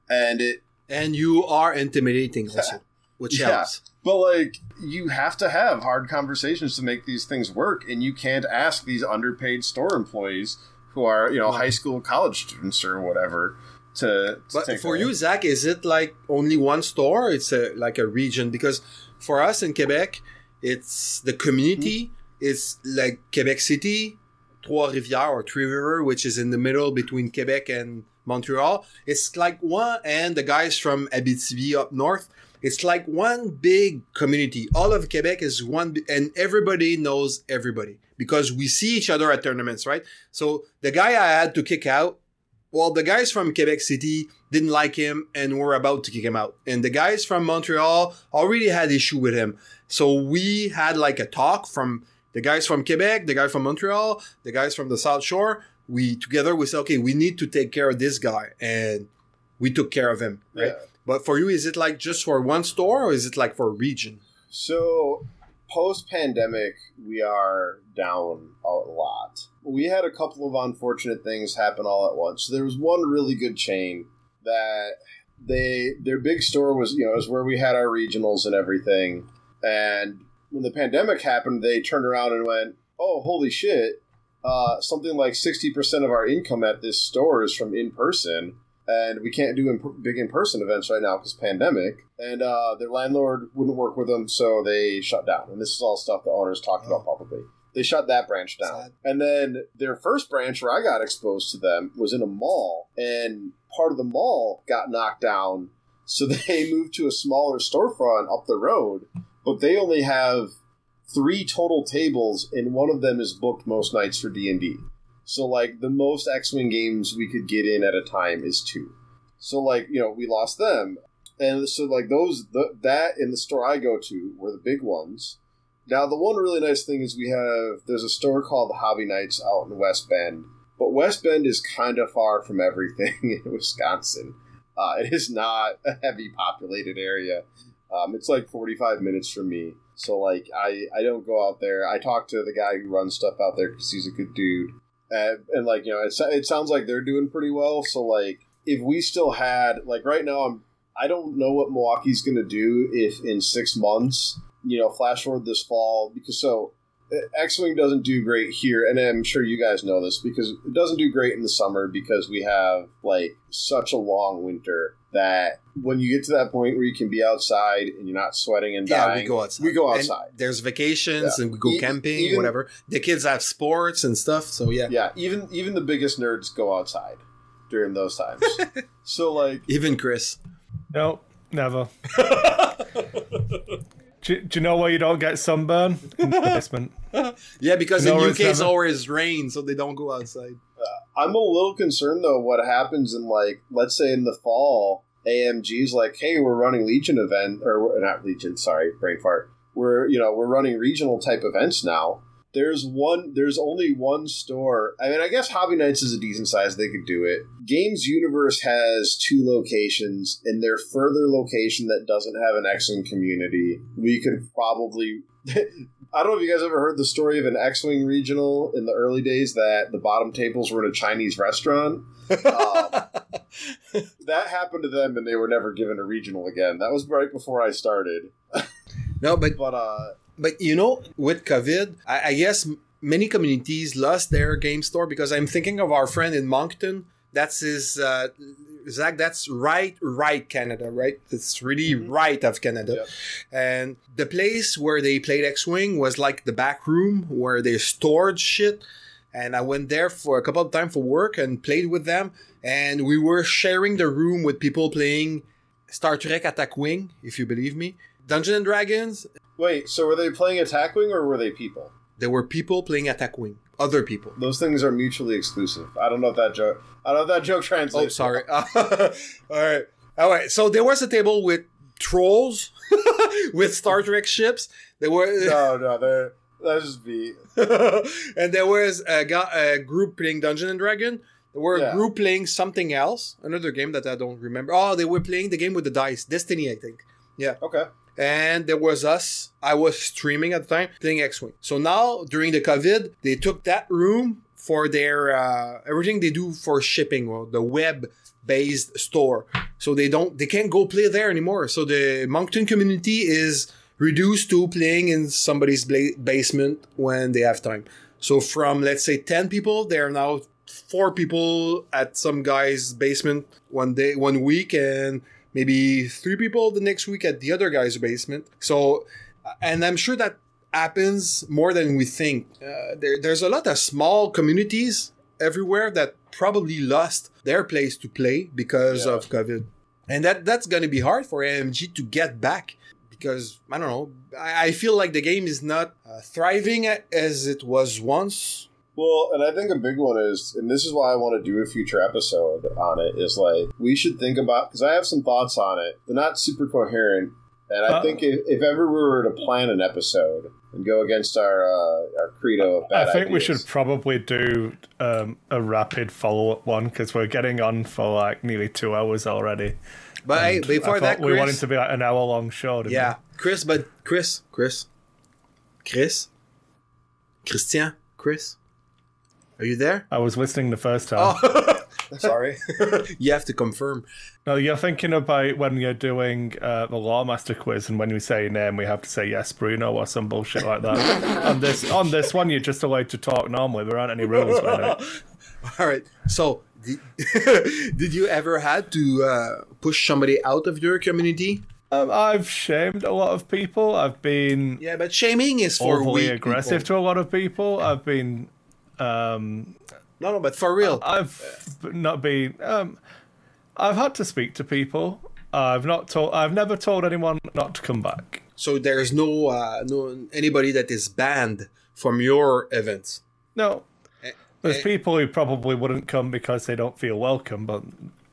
And it And you are intimidating also, which Yeah. helps. But like you have to have hard conversations to make these things work, and you can't ask these underpaid store employees who are you know No. high school, college students or whatever to. to But for you, Zach, is it like only one store? It's a, like a region because for us in Quebec, it's the community. Mm-hmm. It's like Quebec City, Trois-Rivières or Three River, which is in the middle between Quebec and Montreal. It's like one, and the guys from Abitibi up north. It's like one big community. All of Quebec is one, and everybody knows everybody because we see each other at tournaments, right? So the guy I had to kick out well, the guys from Quebec City didn't like him and were about to kick him out. And the guys from Montreal already had issue with him. So we had like a talk from the guys from Quebec, the guy from Montreal, the guys from the South Shore. We together we said, okay, we need to take care of this guy, and we took care of him. Right. Yeah. But for you, is it like just for one store, or is it like for a region? So, post pandemic, we are down a lot. We had a couple of unfortunate things happen all at once. There was one really good chain that they their big store was you know is where we had our regionals and everything. And when the pandemic happened, they turned around and went, "Oh, holy shit! Uh, something like sixty percent of our income at this store is from in person." And we can't do in- big in-person events right now because pandemic. And uh, their landlord wouldn't work with them so they shut down. And this is all stuff the owners talked about publicly. They shut that branch down. Sad. and then their first branch where i got exposed to them was in a mall. And part of the mall got knocked down so they moved to a smaller storefront up the road. But they only have three total tables and one of them is booked most nights for d&d so like the most X-wing games we could get in at a time is two. So like you know we lost them, and so like those the, that in the store I go to were the big ones. Now the one really nice thing is we have there's a store called the Hobby Nights out in West Bend, but West Bend is kind of far from everything in Wisconsin. Uh, it is not a heavy populated area. Um, it's like 45 minutes from me. So like I I don't go out there. I talk to the guy who runs stuff out there because he's a good dude. Uh, and like you know, it, it sounds like they're doing pretty well. So like, if we still had like right now, I'm I don't know what Milwaukee's going to do if in six months, you know, flash forward this fall because so X Wing doesn't do great here, and I'm sure you guys know this because it doesn't do great in the summer because we have like such a long winter that when you get to that point where you can be outside and you're not sweating and Yeah, dying, we go outside. We go And outside. there's vacations Yeah. and we go E- camping, even- whatever. The kids have sports and stuff. So yeah, yeah, even even the biggest nerds go outside during those times. so like even Chris. No, never. do, do you know why you don't get sunburn? In the basement. Yeah, because No, in it's UK it's always rain, so they don't go outside. Uh, I'm a little concerned though what happens in like let's say in the fall AMG's like hey we're running Legion event or not Legion sorry brain fart we're you know we're running regional type events now there's one there's only one store I mean I guess Hobby Nights is a decent size they could do it Games Universe has two locations and their further location that doesn't have an X-Wing community we could probably I don't know if you guys ever heard the story of an X-wing regional in the early days that the bottom tables were in a Chinese restaurant. Um, that happened to them, and they were never given a regional again. That was right before I started. No, but But uh, but you know, with COVID, I, I guess many communities lost their game store because I'm thinking of our friend in Moncton. That's his uh, Zach, that's right, right Canada, right? It's really right of Canada. And the place where they played X-Wing was like the back room where they stored shit. And I went there for a couple of times for work and played with them. And we were sharing the room with people playing Star Trek Attack Wing, if you believe me. Dungeons and Dragons, Wait, so were they playing Attack Wing or were they people? there were people playing Attack Wing. Other people. Those things are mutually exclusive. I don't know if that joke. I don't know if that joke translates. Oh, sorry. All right. All right. So there was a table with trolls, with Star Trek ships. There were, No, no, they're that's just me. and there was a, guy, a group playing Dungeon and Dragon. There were Yeah. a group playing something else, another game that I don't remember. Oh, they were playing the game with the dice, Destiny, I think. Yeah. Okay. And there was us. I was streaming at the time playing X-wing. So now during the COVID, they took that room for their uh, everything they do for shipping, well, the web-based store. So they don't, they can't go play there anymore. So the Moncton community is reduced to playing in somebody's bla- basement when they have time. So from let's say ten people, there are now four people at some guy's basement one day, one week, and maybe three people the next week at the other guy's basement. So, and I'm sure that happens more than we think. Uh, there, there's a lot of small communities everywhere that probably lost their place to play because Yeah. of COVID, and that that's going to be hard for AMG to get back. Because I don't know, I, I feel like the game is not uh, thriving as it was once. Well, and I think a big one is, and this is why I want to do a future episode on it, is like we should think about because I have some thoughts on it. They're not super coherent, and I Uh, think if, if ever we were to plan an episode and go against our uh, our credo of bad I think we should probably do um, a rapid follow up one because we're getting on for like nearly two hours already. But hey, before I that, thought we Chris, wanted to be like an hour long show. didn't Yeah, Chris, but Chris, Chris, Chris, Christian, Chris, are you there? I was listening the first time. Oh, sorry. you have to confirm. No, you're thinking about when you're doing uh, the Lawmaster quiz, and when we say your name, we have to say yes, Bruno, or some bullshit like that. on this, on this one, you're just allowed to talk normally. There aren't any rules about it. All right. So, did, did you ever had to uh, push somebody out of your community? Um, I've shamed a lot of people. I've been Yeah, but shaming is for overly aggressive people. to a lot of people. I've been, um, No, no, but for real. I've not been. Um, I've had to speak to people. I've not told. I've never told anyone not to come back. so there's no uh, no anybody that is banned from your events. No, there's eh. people who probably wouldn't come because they don't feel welcome, but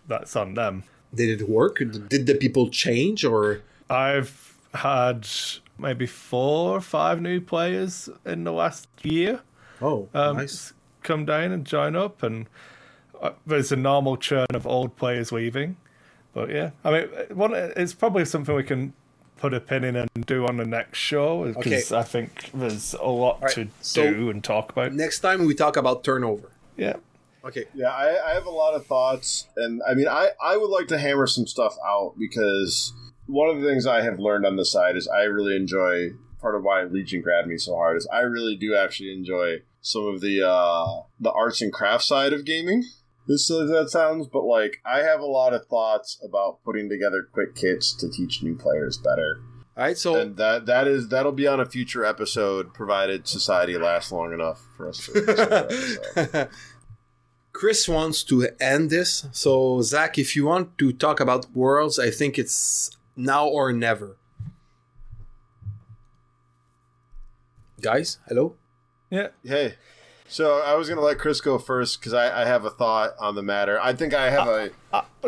that's on them. Did it work? Did the people change or? I've had maybe four or five new players in the last year Oh, um, nice. come down and join up, and uh, there's a normal churn of old players leaving. But yeah, I mean, one, it's probably something we can put a pin in and do on the next show because Okay. I think there's a lot right, to so- do and talk about. Next time we talk about turnover. Yeah. Okay. Yeah, I, I have a lot of thoughts, and I mean, I, I would like to hammer some stuff out because one of the things I have learned on the side is I really enjoy part of why Legion grabbed me so hard is I really do actually enjoy some of the uh, the arts and crafts side of gaming. As silly as that sounds, but like I have a lot of thoughts about putting together quick kits to teach new players better, All right. So and that that is that'll be on a future episode, provided society lasts long enough for us to. that. Chris wants to end this. So, Zach, if you want to talk about worlds, I think it's now or never. Guys, hello? Yeah. Hey, so I was gonna let Chris go first because I, I have a thought on the matter. I think I have a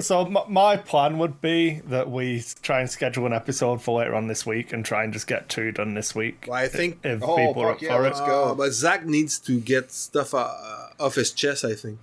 So m- my plan would be that we try and schedule an episode for later on this week and try and just get two done this week. Well, I think. if Oh, people are fuck up yeah, for let's it. go. Uh, but Zach needs to get stuff uh, off his chest, I think.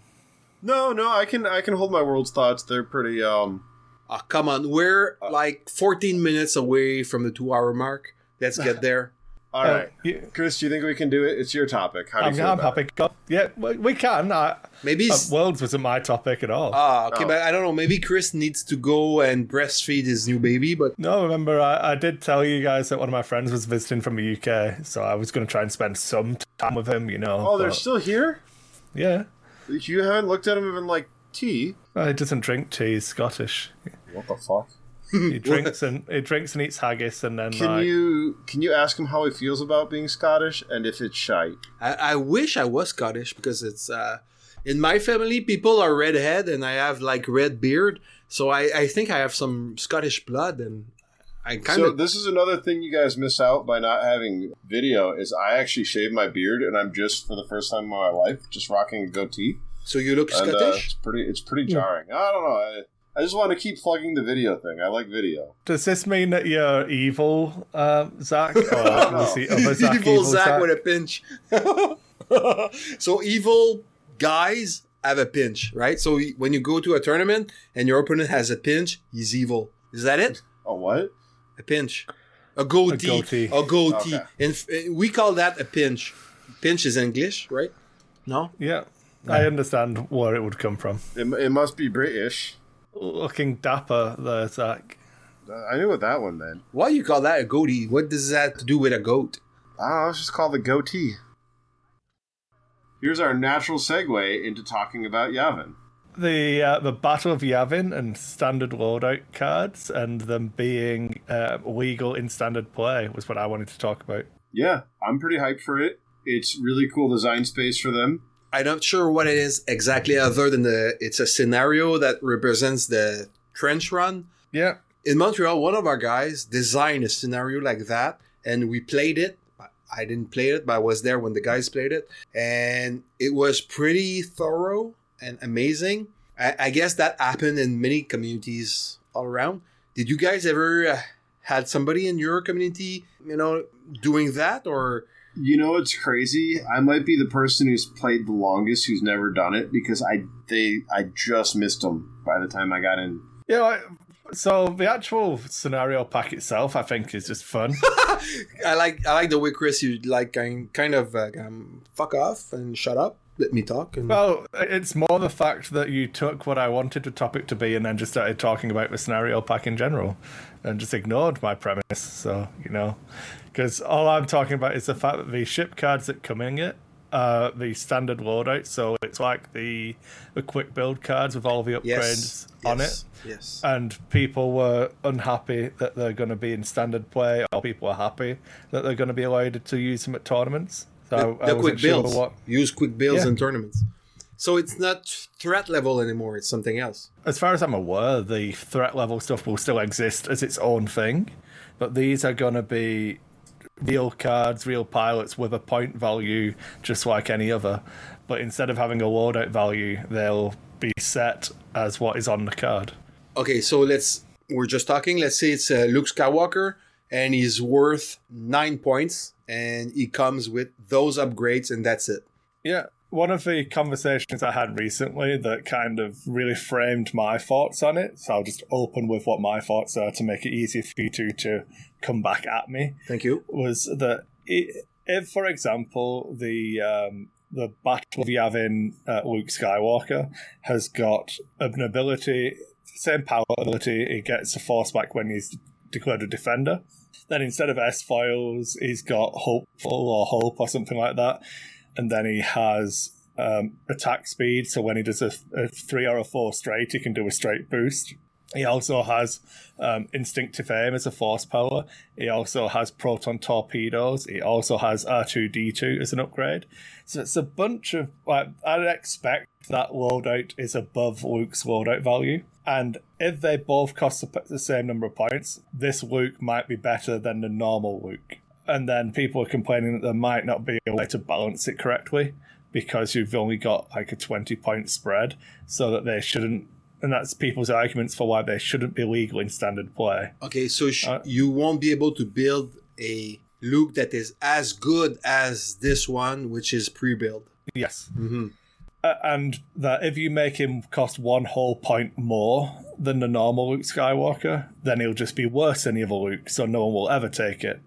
no, no. I can I can hold my world's thoughts. They're pretty um. Ah, come on. We're like 14 minutes away from the two hour mark. Let's get there. All Uh, right, you- Chris. Do you think we can do it? It's your topic. How do I'm, feel I'm about happy. Go- Yeah, we we can. I, Maybe. uh, Worlds wasn't my topic at all. Ah, okay, Oh. but I don't know. Maybe Chris needs to go and breastfeed his new baby, but No, remember I, I did tell you guys that one of my friends was visiting from the UK, so I was going to try and spend some time with him. You know. it? Oh, they're still here. yeah. You haven't looked at them in like tea. Oh, he doesn't drink tea. He's Scottish. What the fuck? He drinks and he drinks and eats haggis, and then Can like, you can you ask him how he feels about being Scottish and if it's shite? I, I wish I was Scottish because it's uh, in my family people are redhead and I have like red beard, so I, I think I have some Scottish blood and I kind of. So this is another thing you guys miss out by not having video is I actually shave my beard and I'm just for the first time in my life just rocking a goatee. so you look And, uh, Scottish. it's pretty it's pretty jarring. I don't know. I, I just want to keep plugging the video thing. I like video. does this mean that you're evil, um, Zach? Or was the other Zach evil Zach with a pinch. so evil guys have a pinch, right? So when you go to a tournament and your opponent has a pinch, he's evil. Is that it? Oh what? A pinch, a goatee, a goatee. goatee. Okay. And we call that a pinch. Pinch is English, right? No. Yeah, I understand where it would come from. It, it must be British. Looking dapper there, Zach. I knew what that one meant. Why you call that a goatee? What does that have to do with a goat? I don't. It's just called the goatee. Here's our natural segue into talking about Yavin. The uh, the Battle of Yavin and standard loadout cards and them being uh, legal in standard play was what I wanted to talk about. Yeah, I'm pretty hyped for it. It's really cool design space for them. I'm not sure what it is exactly, other than the it's a scenario that represents the trench run. Yeah, in Montreal, one of our guys designed a scenario like that, and we played it. I didn't play it, but I was there when the guys played it, and it was pretty thorough and amazing. I, I guess that happened in many communities all around. Did you guys ever uh, had somebody in your community, you know, doing that, or You know what's crazy? I might be the person who's played the longest who's never done it because I they I just missed them by the time I got in. yeah. Like, so the actual scenario pack itself, I think, is just fun. I like I like the way Chris you like kind kind of uh, um, fuck off and shut up, let me talk. And Well, it's more the fact that you took what I wanted the topic to be and then just started talking about the scenario pack in general and just ignored my premise. So, you know, because all I'm talking about is the fact that the ship cards that come in it are the standard loadout. So it's like the, the quick build cards with all the upgrades yes, on it. yes, Yes. And people were unhappy that they're going to be in standard play, or people are happy that they're going to be allowed to use them at tournaments. So the wasn't quick sure builds. what Use quick builds Yeah. in tournaments. So it's not threat level anymore. It's something else. as far as I'm aware, the threat level stuff will still exist as its own thing, but these are going to be real cards, real pilots with a point value, just like any other. But instead of having a loadout value, they'll be set as what is on the card. Okay, so let's. We're just talking. Let's say it's uh, Luke Skywalker, and he's worth nine points, and he comes with those upgrades, and that's it. Yeah. One of the conversations I had recently that kind of really framed my thoughts on it, so I'll just open with what my thoughts are to make it easier for you two to come back at me. Thank you. was that if, for example, the um, the Battle of Yavin uh, Luke Skywalker has got an ability, same power ability, he gets a force back when he's declared a defender. Then instead of S foils, he's got hopeful or hope or something like that, and then he has um, attack speed. So when he does a, a three or a four straight, he can do a straight boost. He also has um, instinctive aim as a force power. He also has proton torpedoes. He also has R2D2 as an upgrade. So it's a bunch of like I'd expect that loadout is above Luke's loadout value. And if they both cost the same number of points, this Luke might be better than the normal Luke. And then people are complaining that there might not be a way to balance it correctly because you've only got like a 20 point spread, so that they shouldn't. And that's people's arguments for why they shouldn't be legal in standard play. Okay, so sh- Uh, you won't be able to build a Luke that is as good as this one, which is pre-built. Yes. Mm-hmm. Uh, and that if you make him cost one whole point more than the normal Luke Skywalker, then he'll just be worse than the other Luke, so no one will ever take it.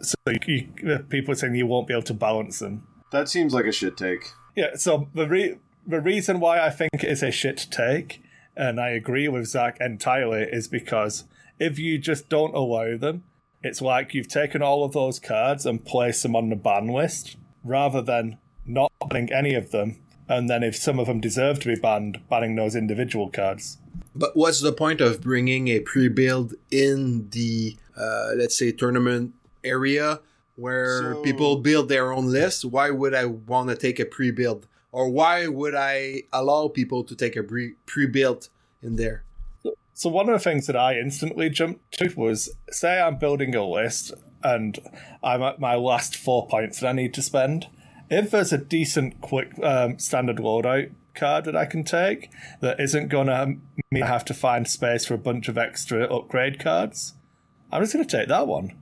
So you, you, people are saying you won't be able to balance them. That seems like a shit take. Yeah, so the re- the reason why I think it is a shit take, and I agree with Zach entirely, is because if you just don't allow them, it's like you've taken all of those cards and placed them on the ban list rather than not banning any of them and then if some of them deserve to be banned, banning those individual cards. But what's the point of bringing a pre-build in the, uh, let's say, tournament area where So- people build their own list? Why would I want to take a pre-build? Or why would I allow people to take a pre- pre-build in there? So one of the things that I instantly jumped to was say I'm building a list and I'm at my last four points that I need to spend. If there's a decent quick um, standard loadout card that I can take that isn't gonna mean I have to find space for a bunch of extra upgrade cards, I'm just gonna take that one.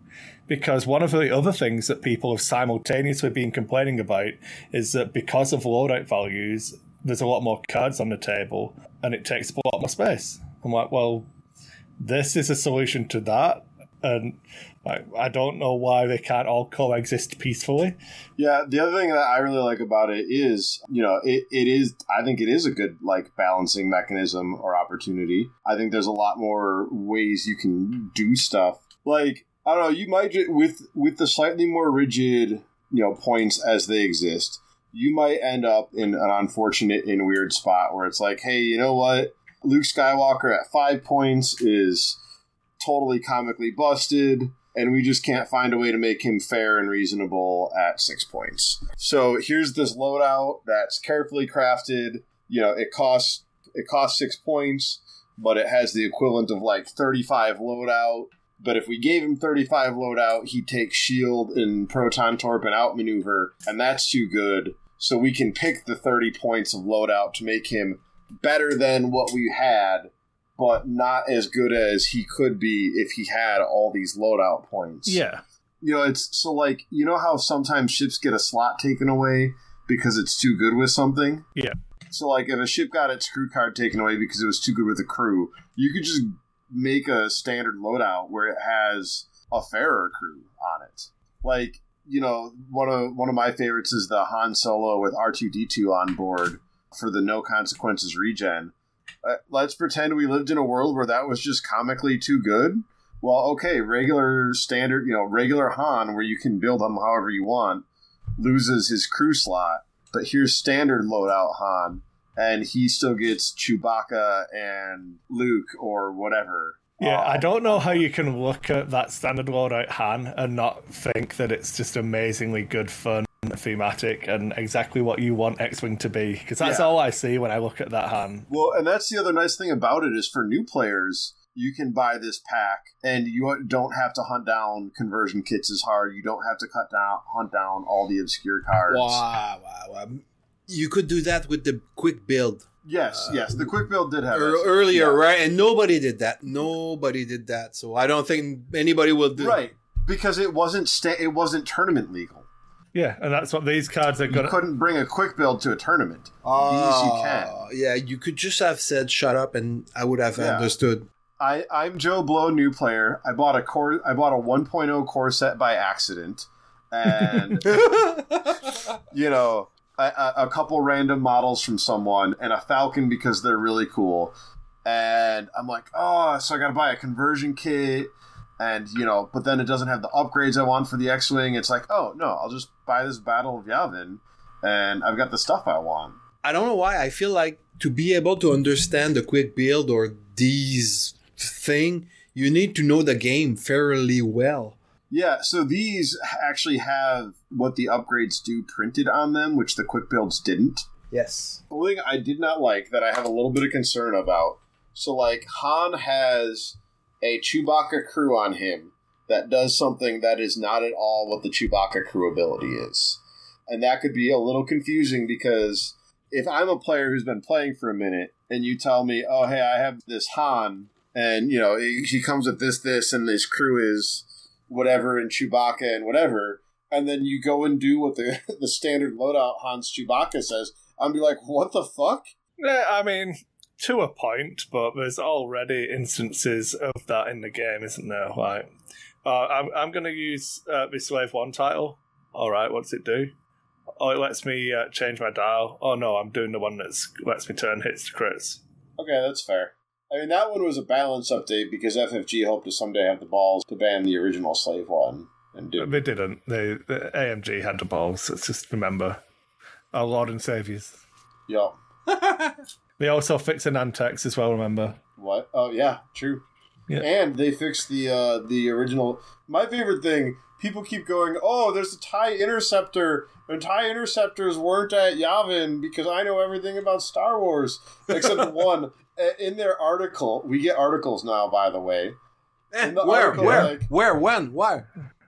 Because one of the other things that people have simultaneously been complaining about is that because of loadout values, there's a lot more cards on the table and it takes up a lot more space. I'm like, well, this is a solution to that. And I, don't know why they can't all coexist peacefully. Yeah, the other thing that I really like about it is, you know, it, it is, I think it is a good, like, balancing mechanism or opportunity. I think there's a lot more ways you can do stuff. Like, I don't know, you might, with, with the slightly more rigid, you know, points as they exist, you might end up in an unfortunate and weird spot where it's like, hey, you know what? Luke Skywalker at five points is totally comically busted and we just can't find a way to make him fair and reasonable at six points. So here's this loadout that's carefully crafted. You know, it costs it costs six points, but it has the equivalent of like 35 loadout. But if we gave him 35 loadout, he'd take shield and proton torp and outmaneuver, and that's too good. So we can pick the 30 points of loadout to make him better than what we had, but not as good as he could be if he had all these loadout points. Yeah. You know, it's so like, you know how sometimes ships get a slot taken away because it's too good with something? Yeah. So, like, if a ship got its crew card taken away because it was too good with the crew, you could just make a standard loadout where it has a fairer crew on it. Like, you know, one of one of my favorites is the Han Solo with R two D two on board for the no consequences regen. Uh, let's pretend we lived in a world where that was just comically too good. Well, okay, regular standard, you know, regular Han, where you can build him however you want, loses his crew slot. But here's standard loadout Han, and he still gets Chewbacca and Luke or whatever. Yeah, Uh, I don't know how you can look at that standard loadout Han and not think that it's just amazingly good fun, thematic, and exactly what you want X Wing to be. Because that's Yeah. all I see when I look at that Han. Well, and that's the other nice thing about it is for new players, you can buy this pack and you don't have to hunt down conversion kits as hard. You don't have to cut down hunt down all the obscure cards. Wow, wow, wow. You could do that with the quick build Yes, uh, yes. The quick build did have ear- that. earlier, Yeah. right? And nobody did that. Nobody did that. So I don't think anybody will do. right because it wasn't sta- it wasn't tournament legal. Yeah, and that's what these cards are You going to. couldn't bring a quick build to a tournament. Ah, oh, These you can. Yeah, you could just have said "shut up" and I would have Yeah. understood. I, I'm Joe Blow, new player. I bought a core. I bought a 1.0 core set by accident, and you know, a, a, couple random models from someone, and a Falcon because they're really cool. And I'm like, oh, so I got to buy a conversion kit, and you know, but then it doesn't have the upgrades I want for the X-wing. It's like, oh no, I'll just buy this Battle of Yavin, and I've got the stuff I want. I don't know why. I feel like to be able to understand the quick build or these thing, you need to know the game fairly well. Yeah, so these actually have what the upgrades do printed on them, which the quick builds didn't. Yes. The thing I did not like that I have a little bit of concern about. So, like, Han has a Chewbacca crew on him that does something that is not at all what the Chewbacca crew ability is. And that could be a little confusing because if I'm a player who's been playing for a minute and you tell me, oh, hey, I have this Han, and, you know, he he comes with this, this, and his crew is whatever, and Chewbacca and whatever, and then you go and do what the, the standard loadout Han's Chewbacca says, I'd be like, what the fuck? Yeah, I mean, to a point, but there's already instances of that in the game, isn't there? Like, uh, I'm, I'm going to use uh, the Slave 1 title. All right, what's it do? Oh, it lets me uh, change my dial. Oh, no, I'm doing the one that lets me turn hits to crits. Okay, that's fair. I mean, that one was a balance update because FFG hoped to someday have the balls to ban the original Slave one and do. They didn't. They, the AMG had the balls. Let's just remember. Our Lord and Saviours. Yup. They also fix Nantex as well. Remember? What? Oh yeah, true. Yeah. And they fixed the uh, the original. My favorite thing. People keep going. Oh, there's a Tie Interceptor, and Tie Interceptors weren't at Yavin because I know everything about Star Wars except one. Uh, In their article, we get articles now. By the way, Eh, the where, article, where, like- where, when, why?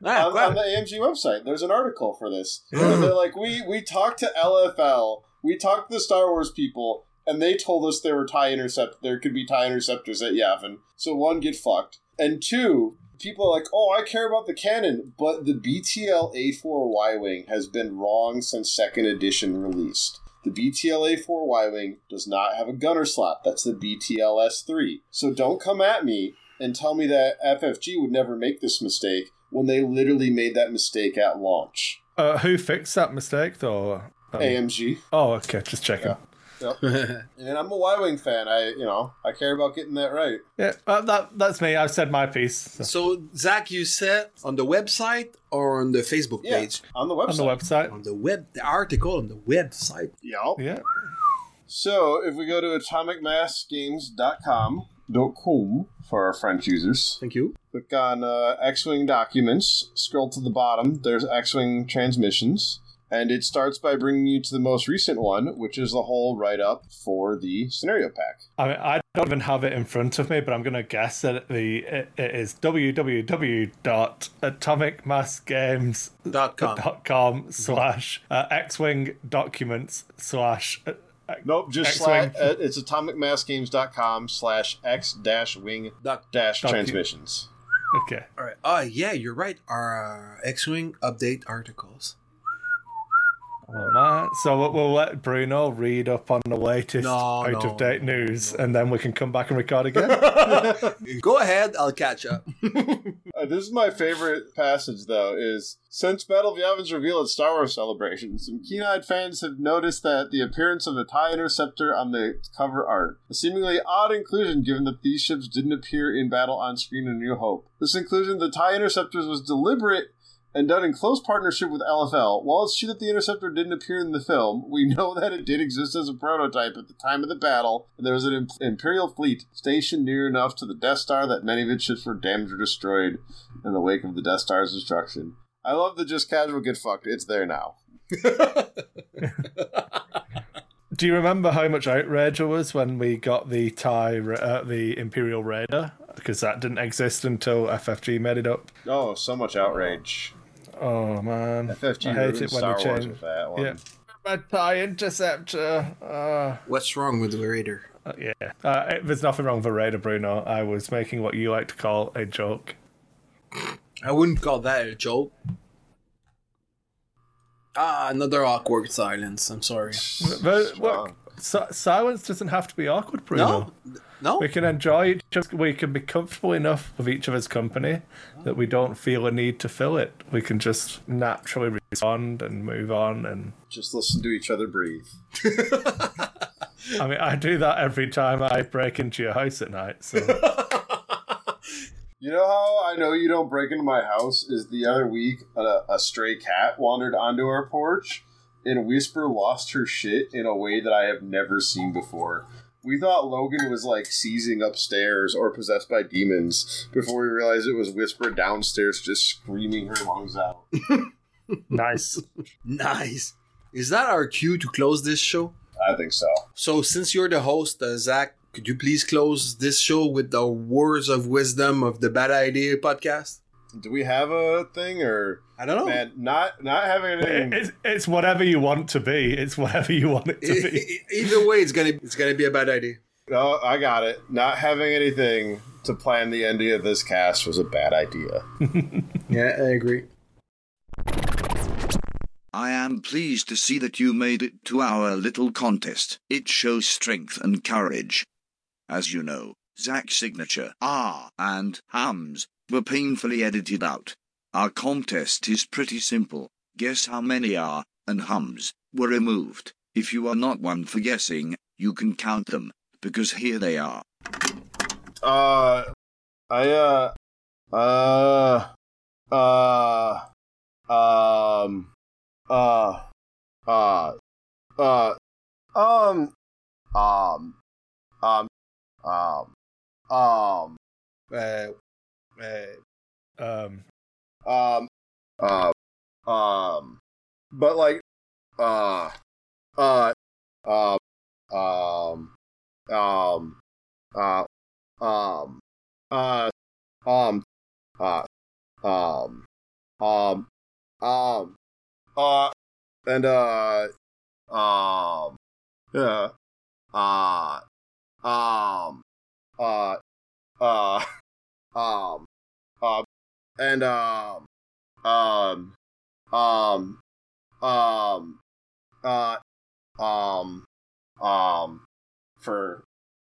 Ah, on, on the AMG website. There's an article for this. and they're like, we we talked to LFL, we talked to the Star Wars people, and they told us there were tie intercept. There could be tie interceptors at Yavin. So one, get fucked, and two. People are like, oh, I care about the canon, but the BTL A4 Y Wing has been wrong since second edition released. The BTL A4 Y Wing does not have a gunner slot. That's the BTL S3. So don't come at me and tell me that FFG would never make this mistake when they literally made that mistake at launch. Uh, who fixed that mistake though? Um, AMG. Oh, okay. Just checking. Yeah. Yep. and I'm a Y Wing fan. I, you know, I care about getting that right. Yeah, uh, that that's me. I've said my piece so. So, Zach, you said on the website or on the Facebook Yeah, page? on the website. on the website. On the web, the article on the website. Yep. Yeah. So if we go to atomicmassgames.com, .com for our French users, Thank you. click on uh, X-Wing documents, scroll to the bottom, there's X-Wing transmissions, and it starts by bringing you to the most recent one, which is the whole write-up for the scenario pack. I mean, I don't even have it in front of me, but I'm going to guess that the it, it is www.atomicmassgames.com Dot com. slash uh, X-wing documents slash. uh, Nope, just X-Wing. slash, uh, it's atomicmassgames.com slash x dash wing dash transmissions. Okay. All right. Oh, yeah, you're right. Our uh, X-wing update articles. Well, man. So we'll, we'll let Bruno read up on the latest No, out no, of date no, news, and then we can come back and record again. Go ahead. I'll catch up. Uh, this is my favorite passage, though, is since Battle of Yavin's reveal at Star Wars Celebration, some keen-eyed fans have noticed that the appearance of a TIE Interceptor on the cover art. A seemingly odd inclusion given that these ships didn't appear in battle on screen in New Hope. This inclusion of the TIE Interceptors was deliberate and done in close partnership with LFL. While it's true that the Interceptor didn't appear in the film, we know that it did exist as a prototype at the time of the battle, and there was an Im- Imperial fleet stationed near enough to the Death Star that many of its ships were damaged or destroyed in the wake of the Death Star's destruction. I love the just casual get fucked. It's there now. Do you remember how much outrage there was when we got the tie, uh, the Imperial Raider? Because that didn't exist until FFG made it up. Oh, so much outrage. Oh man, FFG I hate it when Star they change. with that one. Yeah, my tie interceptor. Uh, What's wrong with the Raider? uh, yeah, uh, it- there's nothing wrong with the Raider Bruno. I was making what you like to call a joke. I wouldn't call that a joke. Ah, another awkward silence. I'm sorry. But look, si- silence doesn't have to be awkward, Bruno. No, no. We can enjoy each other. We can be comfortable enough with each other's company that we don't feel a need to fill it. We can just naturally respond and move on. And Just listen to each other breathe. I mean, I do that every time I break into your house at night. So You know how I know you don't break into my house is the other week a, a stray cat wandered onto our porch and Whisper lost her shit in a way that I have never seen before. We thought Logan was like seizing upstairs or possessed by demons before we realized it was Whisper downstairs just screaming her lungs out. nice. Nice. Is that our cue to close this show? I think so. So, since you're the host, uh, Zach, could you please close this show with the words of wisdom of the Bad Idea podcast? Do we have a thing or I don't know. man? Not not having anything. It's, it's whatever you want to be. It's whatever you want it to be. Either way, it's gonna it's gonna be a bad idea. No, I got it. Not having anything to plan the ending of this cast was a bad idea. Yeah, I agree. I am pleased to see that you made it to our little contest. It shows strength and courage. As you know, Zach's signature, R, and Hams were painfully edited out. Our contest is pretty simple. Guess how many are and hums were removed. If you are not one for guessing, you can count them because here they are. Uh, I uh, uh, uh, um, uh, uh, uh, um, um, um, um, um, um uh, um, um um um but like, uh, uh, uh, um, um, uh, um, uh, um, uh, um, um, um, uh, and uh, um, yeah, uh, um, uh, uh, um, uh, and um, um, um, um, uh, um, um, for,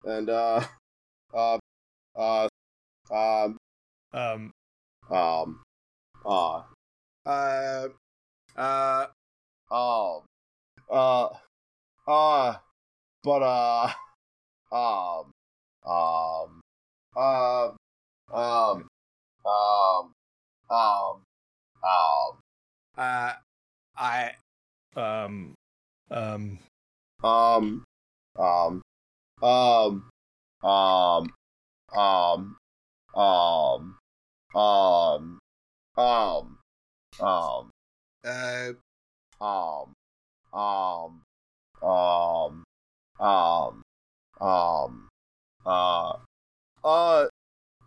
and uh, uh, uh, um, um, um, uh, Uh, uh, um, uh, uh, but uh, um, um, um, um, um, um, um, uh, I, um, um, um, um, um, um, um, um, um, um, um, uh, um, um, um, um, um, uh, uh,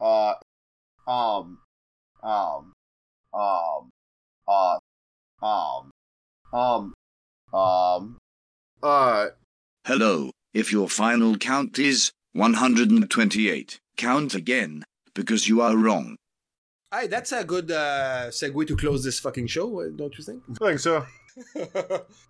uh, um, um, um, uh, um, um, um, uh, Hello, if your final count is 128, count again, because you are wrong. hey, that's a good uh, segue to close this fucking show, uh, don't you think? I think so.